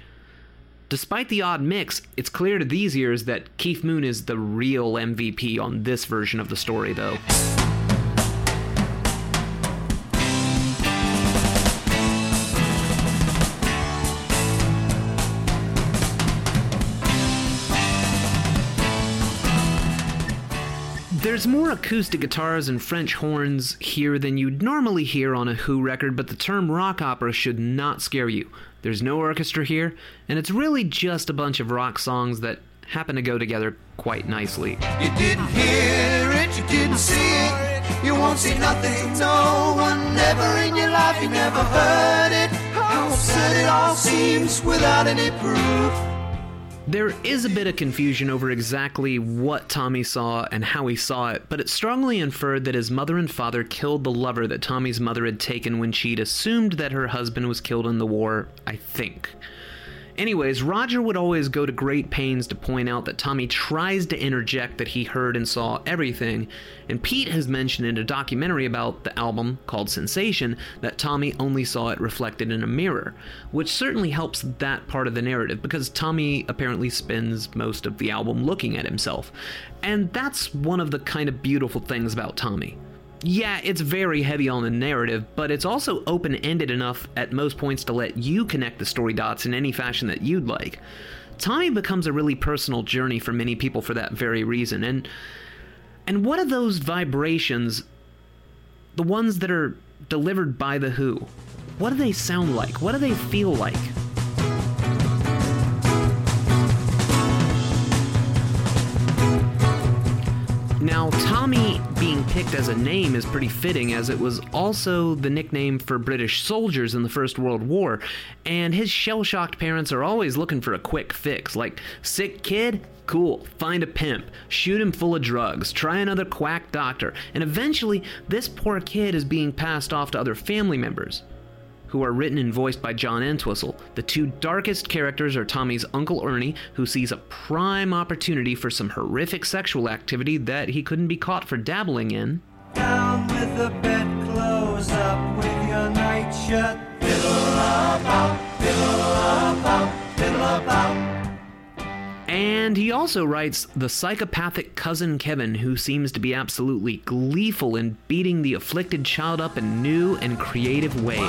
Despite the odd mix, it's clear to these ears that Keith Moon is the real MVP on this version of the story, though. There's more acoustic guitars and French horns here than you'd normally hear on a Who record, but the term rock opera should not scare you. There's no orchestra here, and it's really just a bunch of rock songs that happen to go together quite nicely. You didn't hear it, you didn't see it. You won't see nothing, no one never in your life, you never heard it. How absurd it all seems without any proof. There is a bit of confusion over exactly what Tommy saw and how he saw it, but it's strongly inferred that his mother and father killed the lover that Tommy's mother had taken when she'd assumed that her husband was killed in the war, I think. Anyways, Roger would always go to great pains to point out that Tommy tries to interject that he heard and saw everything, and Pete has mentioned in a documentary about the album called Sensation that Tommy only saw it reflected in a mirror, which certainly helps that part of the narrative because Tommy apparently spends most of the album looking at himself. And that's one of the kind of beautiful things about Tommy. Yeah, it's very heavy on the narrative, but it's also open ended enough at most points to let you connect the story dots in any fashion that you'd like. Tommy becomes a really personal journey for many people for that very reason, and and what are those vibrations, the ones that are delivered by the Who? What do they sound like? What do they feel like? Now, Tommy being picked as a name is pretty fitting, as it was also the nickname for British soldiers in the First World War, and his shell shocked parents are always looking for a quick fix like, sick kid? Cool, find a pimp, shoot him full of drugs, try another quack doctor, and eventually, this poor kid is being passed off to other family members who are written and voiced by John Entwistle. The two darkest characters are Tommy's Uncle Ernie, who sees a prime opportunity for some horrific sexual activity that he couldn't be caught for dabbling in. Down with the up with your. Fiddle about, fiddle about, fiddle about. And he also writes the psychopathic cousin Kevin, who seems to be absolutely gleeful in beating the afflicted child up in new and creative ways.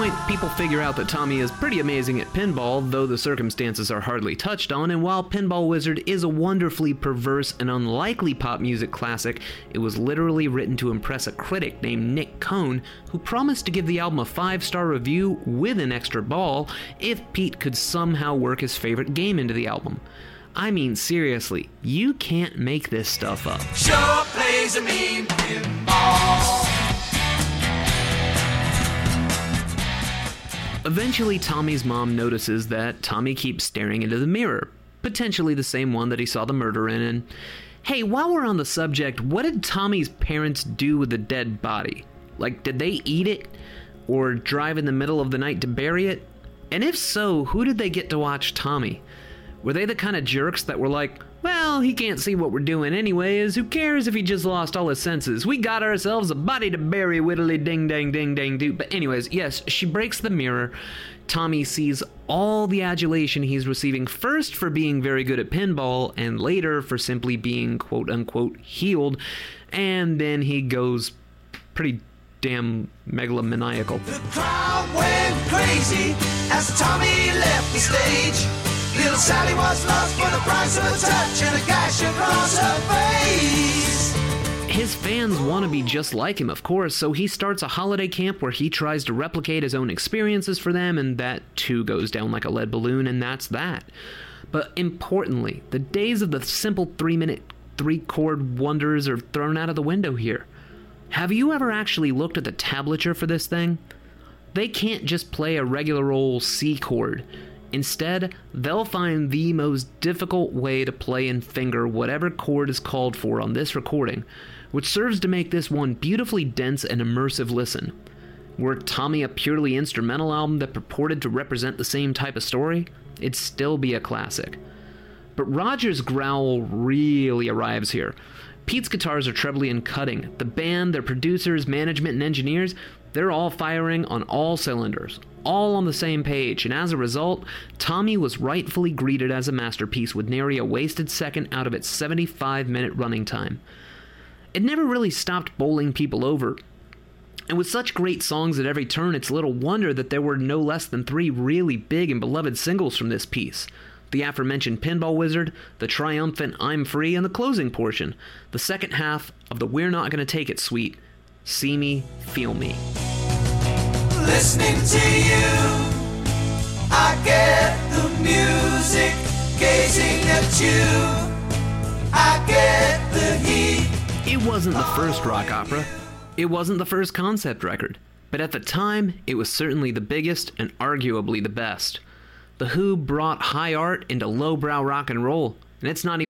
Point, people figure out that Tommy is pretty amazing at pinball, though the circumstances are hardly touched on. And while Pinball Wizard is a wonderfully perverse and unlikely pop music classic, it was literally written to impress a critic named Nick Cohn, who promised to give the album a five star review with an extra ball if Pete could somehow work his favorite game into the album. I mean, seriously, you can't make this stuff up. Sure plays a mean pinball. Eventually, Tommy's mom notices that Tommy keeps staring into the mirror. potentially the same one that he saw the murder in. And hey, while we're on the subject, what did Tommy's parents do with the dead body? Like, did they eat it or drive in the middle of the night to bury it? And if so, who did they get to watch Tommy? Were they the kind of jerks that were like, well, he can't see what we're doing anyways. Who cares if he just lost all his senses? We got ourselves a body to bury, whittly ding dang ding dang doo. But, anyways, yes, she breaks the mirror. Tommy sees all the adulation he's receiving first for being very good at pinball and later for simply being quote unquote healed. And then he goes pretty damn megalomaniacal. crowd went crazy as Tommy left the stage. Little Sally was lost for the price of a touch and a gash across her face. His fans want to be just like him, of course, so he starts a holiday camp where he tries to replicate his own experiences for them, and that too goes down like a lead balloon, and that's that. But importantly, the days of the simple three minute, three chord wonders are thrown out of the window here. Have you ever actually looked at the tablature for this thing? They can't just play a regular old C chord. Instead, they'll find the most difficult way to play and finger whatever chord is called for on this recording, which serves to make this one beautifully dense and immersive listen. Were Tommy a purely instrumental album that purported to represent the same type of story, it'd still be a classic. But Roger's growl really arrives here. Pete's guitars are trebly and cutting. The band, their producers, management, and engineers, they're all firing on all cylinders, all on the same page, and as a result, Tommy was rightfully greeted as a masterpiece with nary a wasted second out of its 75 minute running time. It never really stopped bowling people over. And with such great songs at every turn, it's little wonder that there were no less than three really big and beloved singles from this piece the aforementioned Pinball Wizard, the triumphant I'm Free, and the closing portion, the second half of the We're Not Gonna Take It suite, See Me, Feel Me. Listening to you, I get the music. Gazing at you, I get the heat. It wasn't the first rock opera, it wasn't the first concept record, but at the time, it was certainly the biggest and arguably the best. The Who brought high art into lowbrow rock and roll, and it's not Even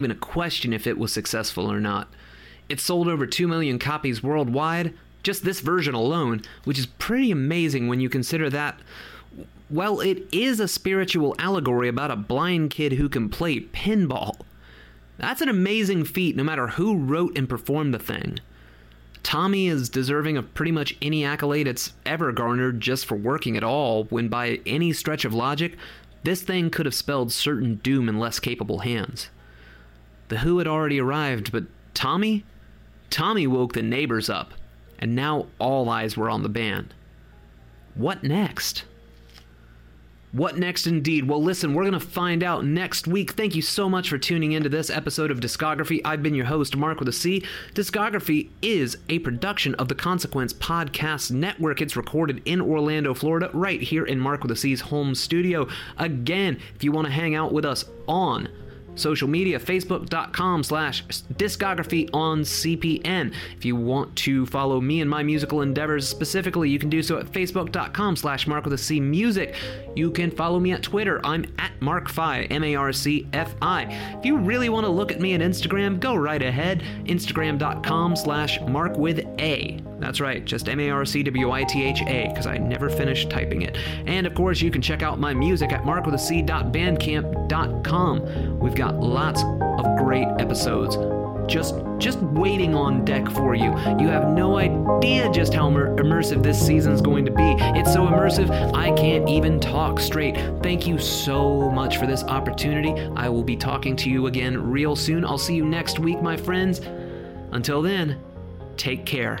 Even a question if it was successful or not. It sold over 2 million copies worldwide, just this version alone, which is pretty amazing when you consider that, well, it is a spiritual allegory about a blind kid who can play pinball. That's an amazing feat no matter who wrote and performed the thing. Tommy is deserving of pretty much any accolade it's ever garnered just for working at all, when by any stretch of logic, this thing could have spelled certain doom in less capable hands. The Who had already arrived, but Tommy? Tommy woke the neighbors up, and now all eyes were on the band. What next? What next indeed? Well, listen, we're going to find out next week. Thank you so much for tuning into this episode of Discography. I've been your host, Marc with a C. Discography is a production of the Consequence Podcast Network. It's recorded in Orlando, Florida, right here in Marc with a C's home studio. Again, if you want to hang out with us on social media facebook.com slash discography on cpn if you want to follow me and my musical endeavors specifically you can do so at facebook.com slash marc with a c music. You can follow me at twitter. I'm at marcfi m-a-r-c-f-i if you really want to look at me at instagram go right ahead. Instagram.com slash marc with a. That's right just m-a-r-c-w-i-t-h-a because i never finished typing it. And of course you can check out my music at marcwithac.bandcamp.com we've got lots of great episodes just just waiting on deck for you. You have no idea just how immer- immersive this season's going to be. It's so immersive, I can't even talk straight. Thank you so much for this opportunity. I will be talking to you again real soon. I'll see you next week, my friends. Until then, take care.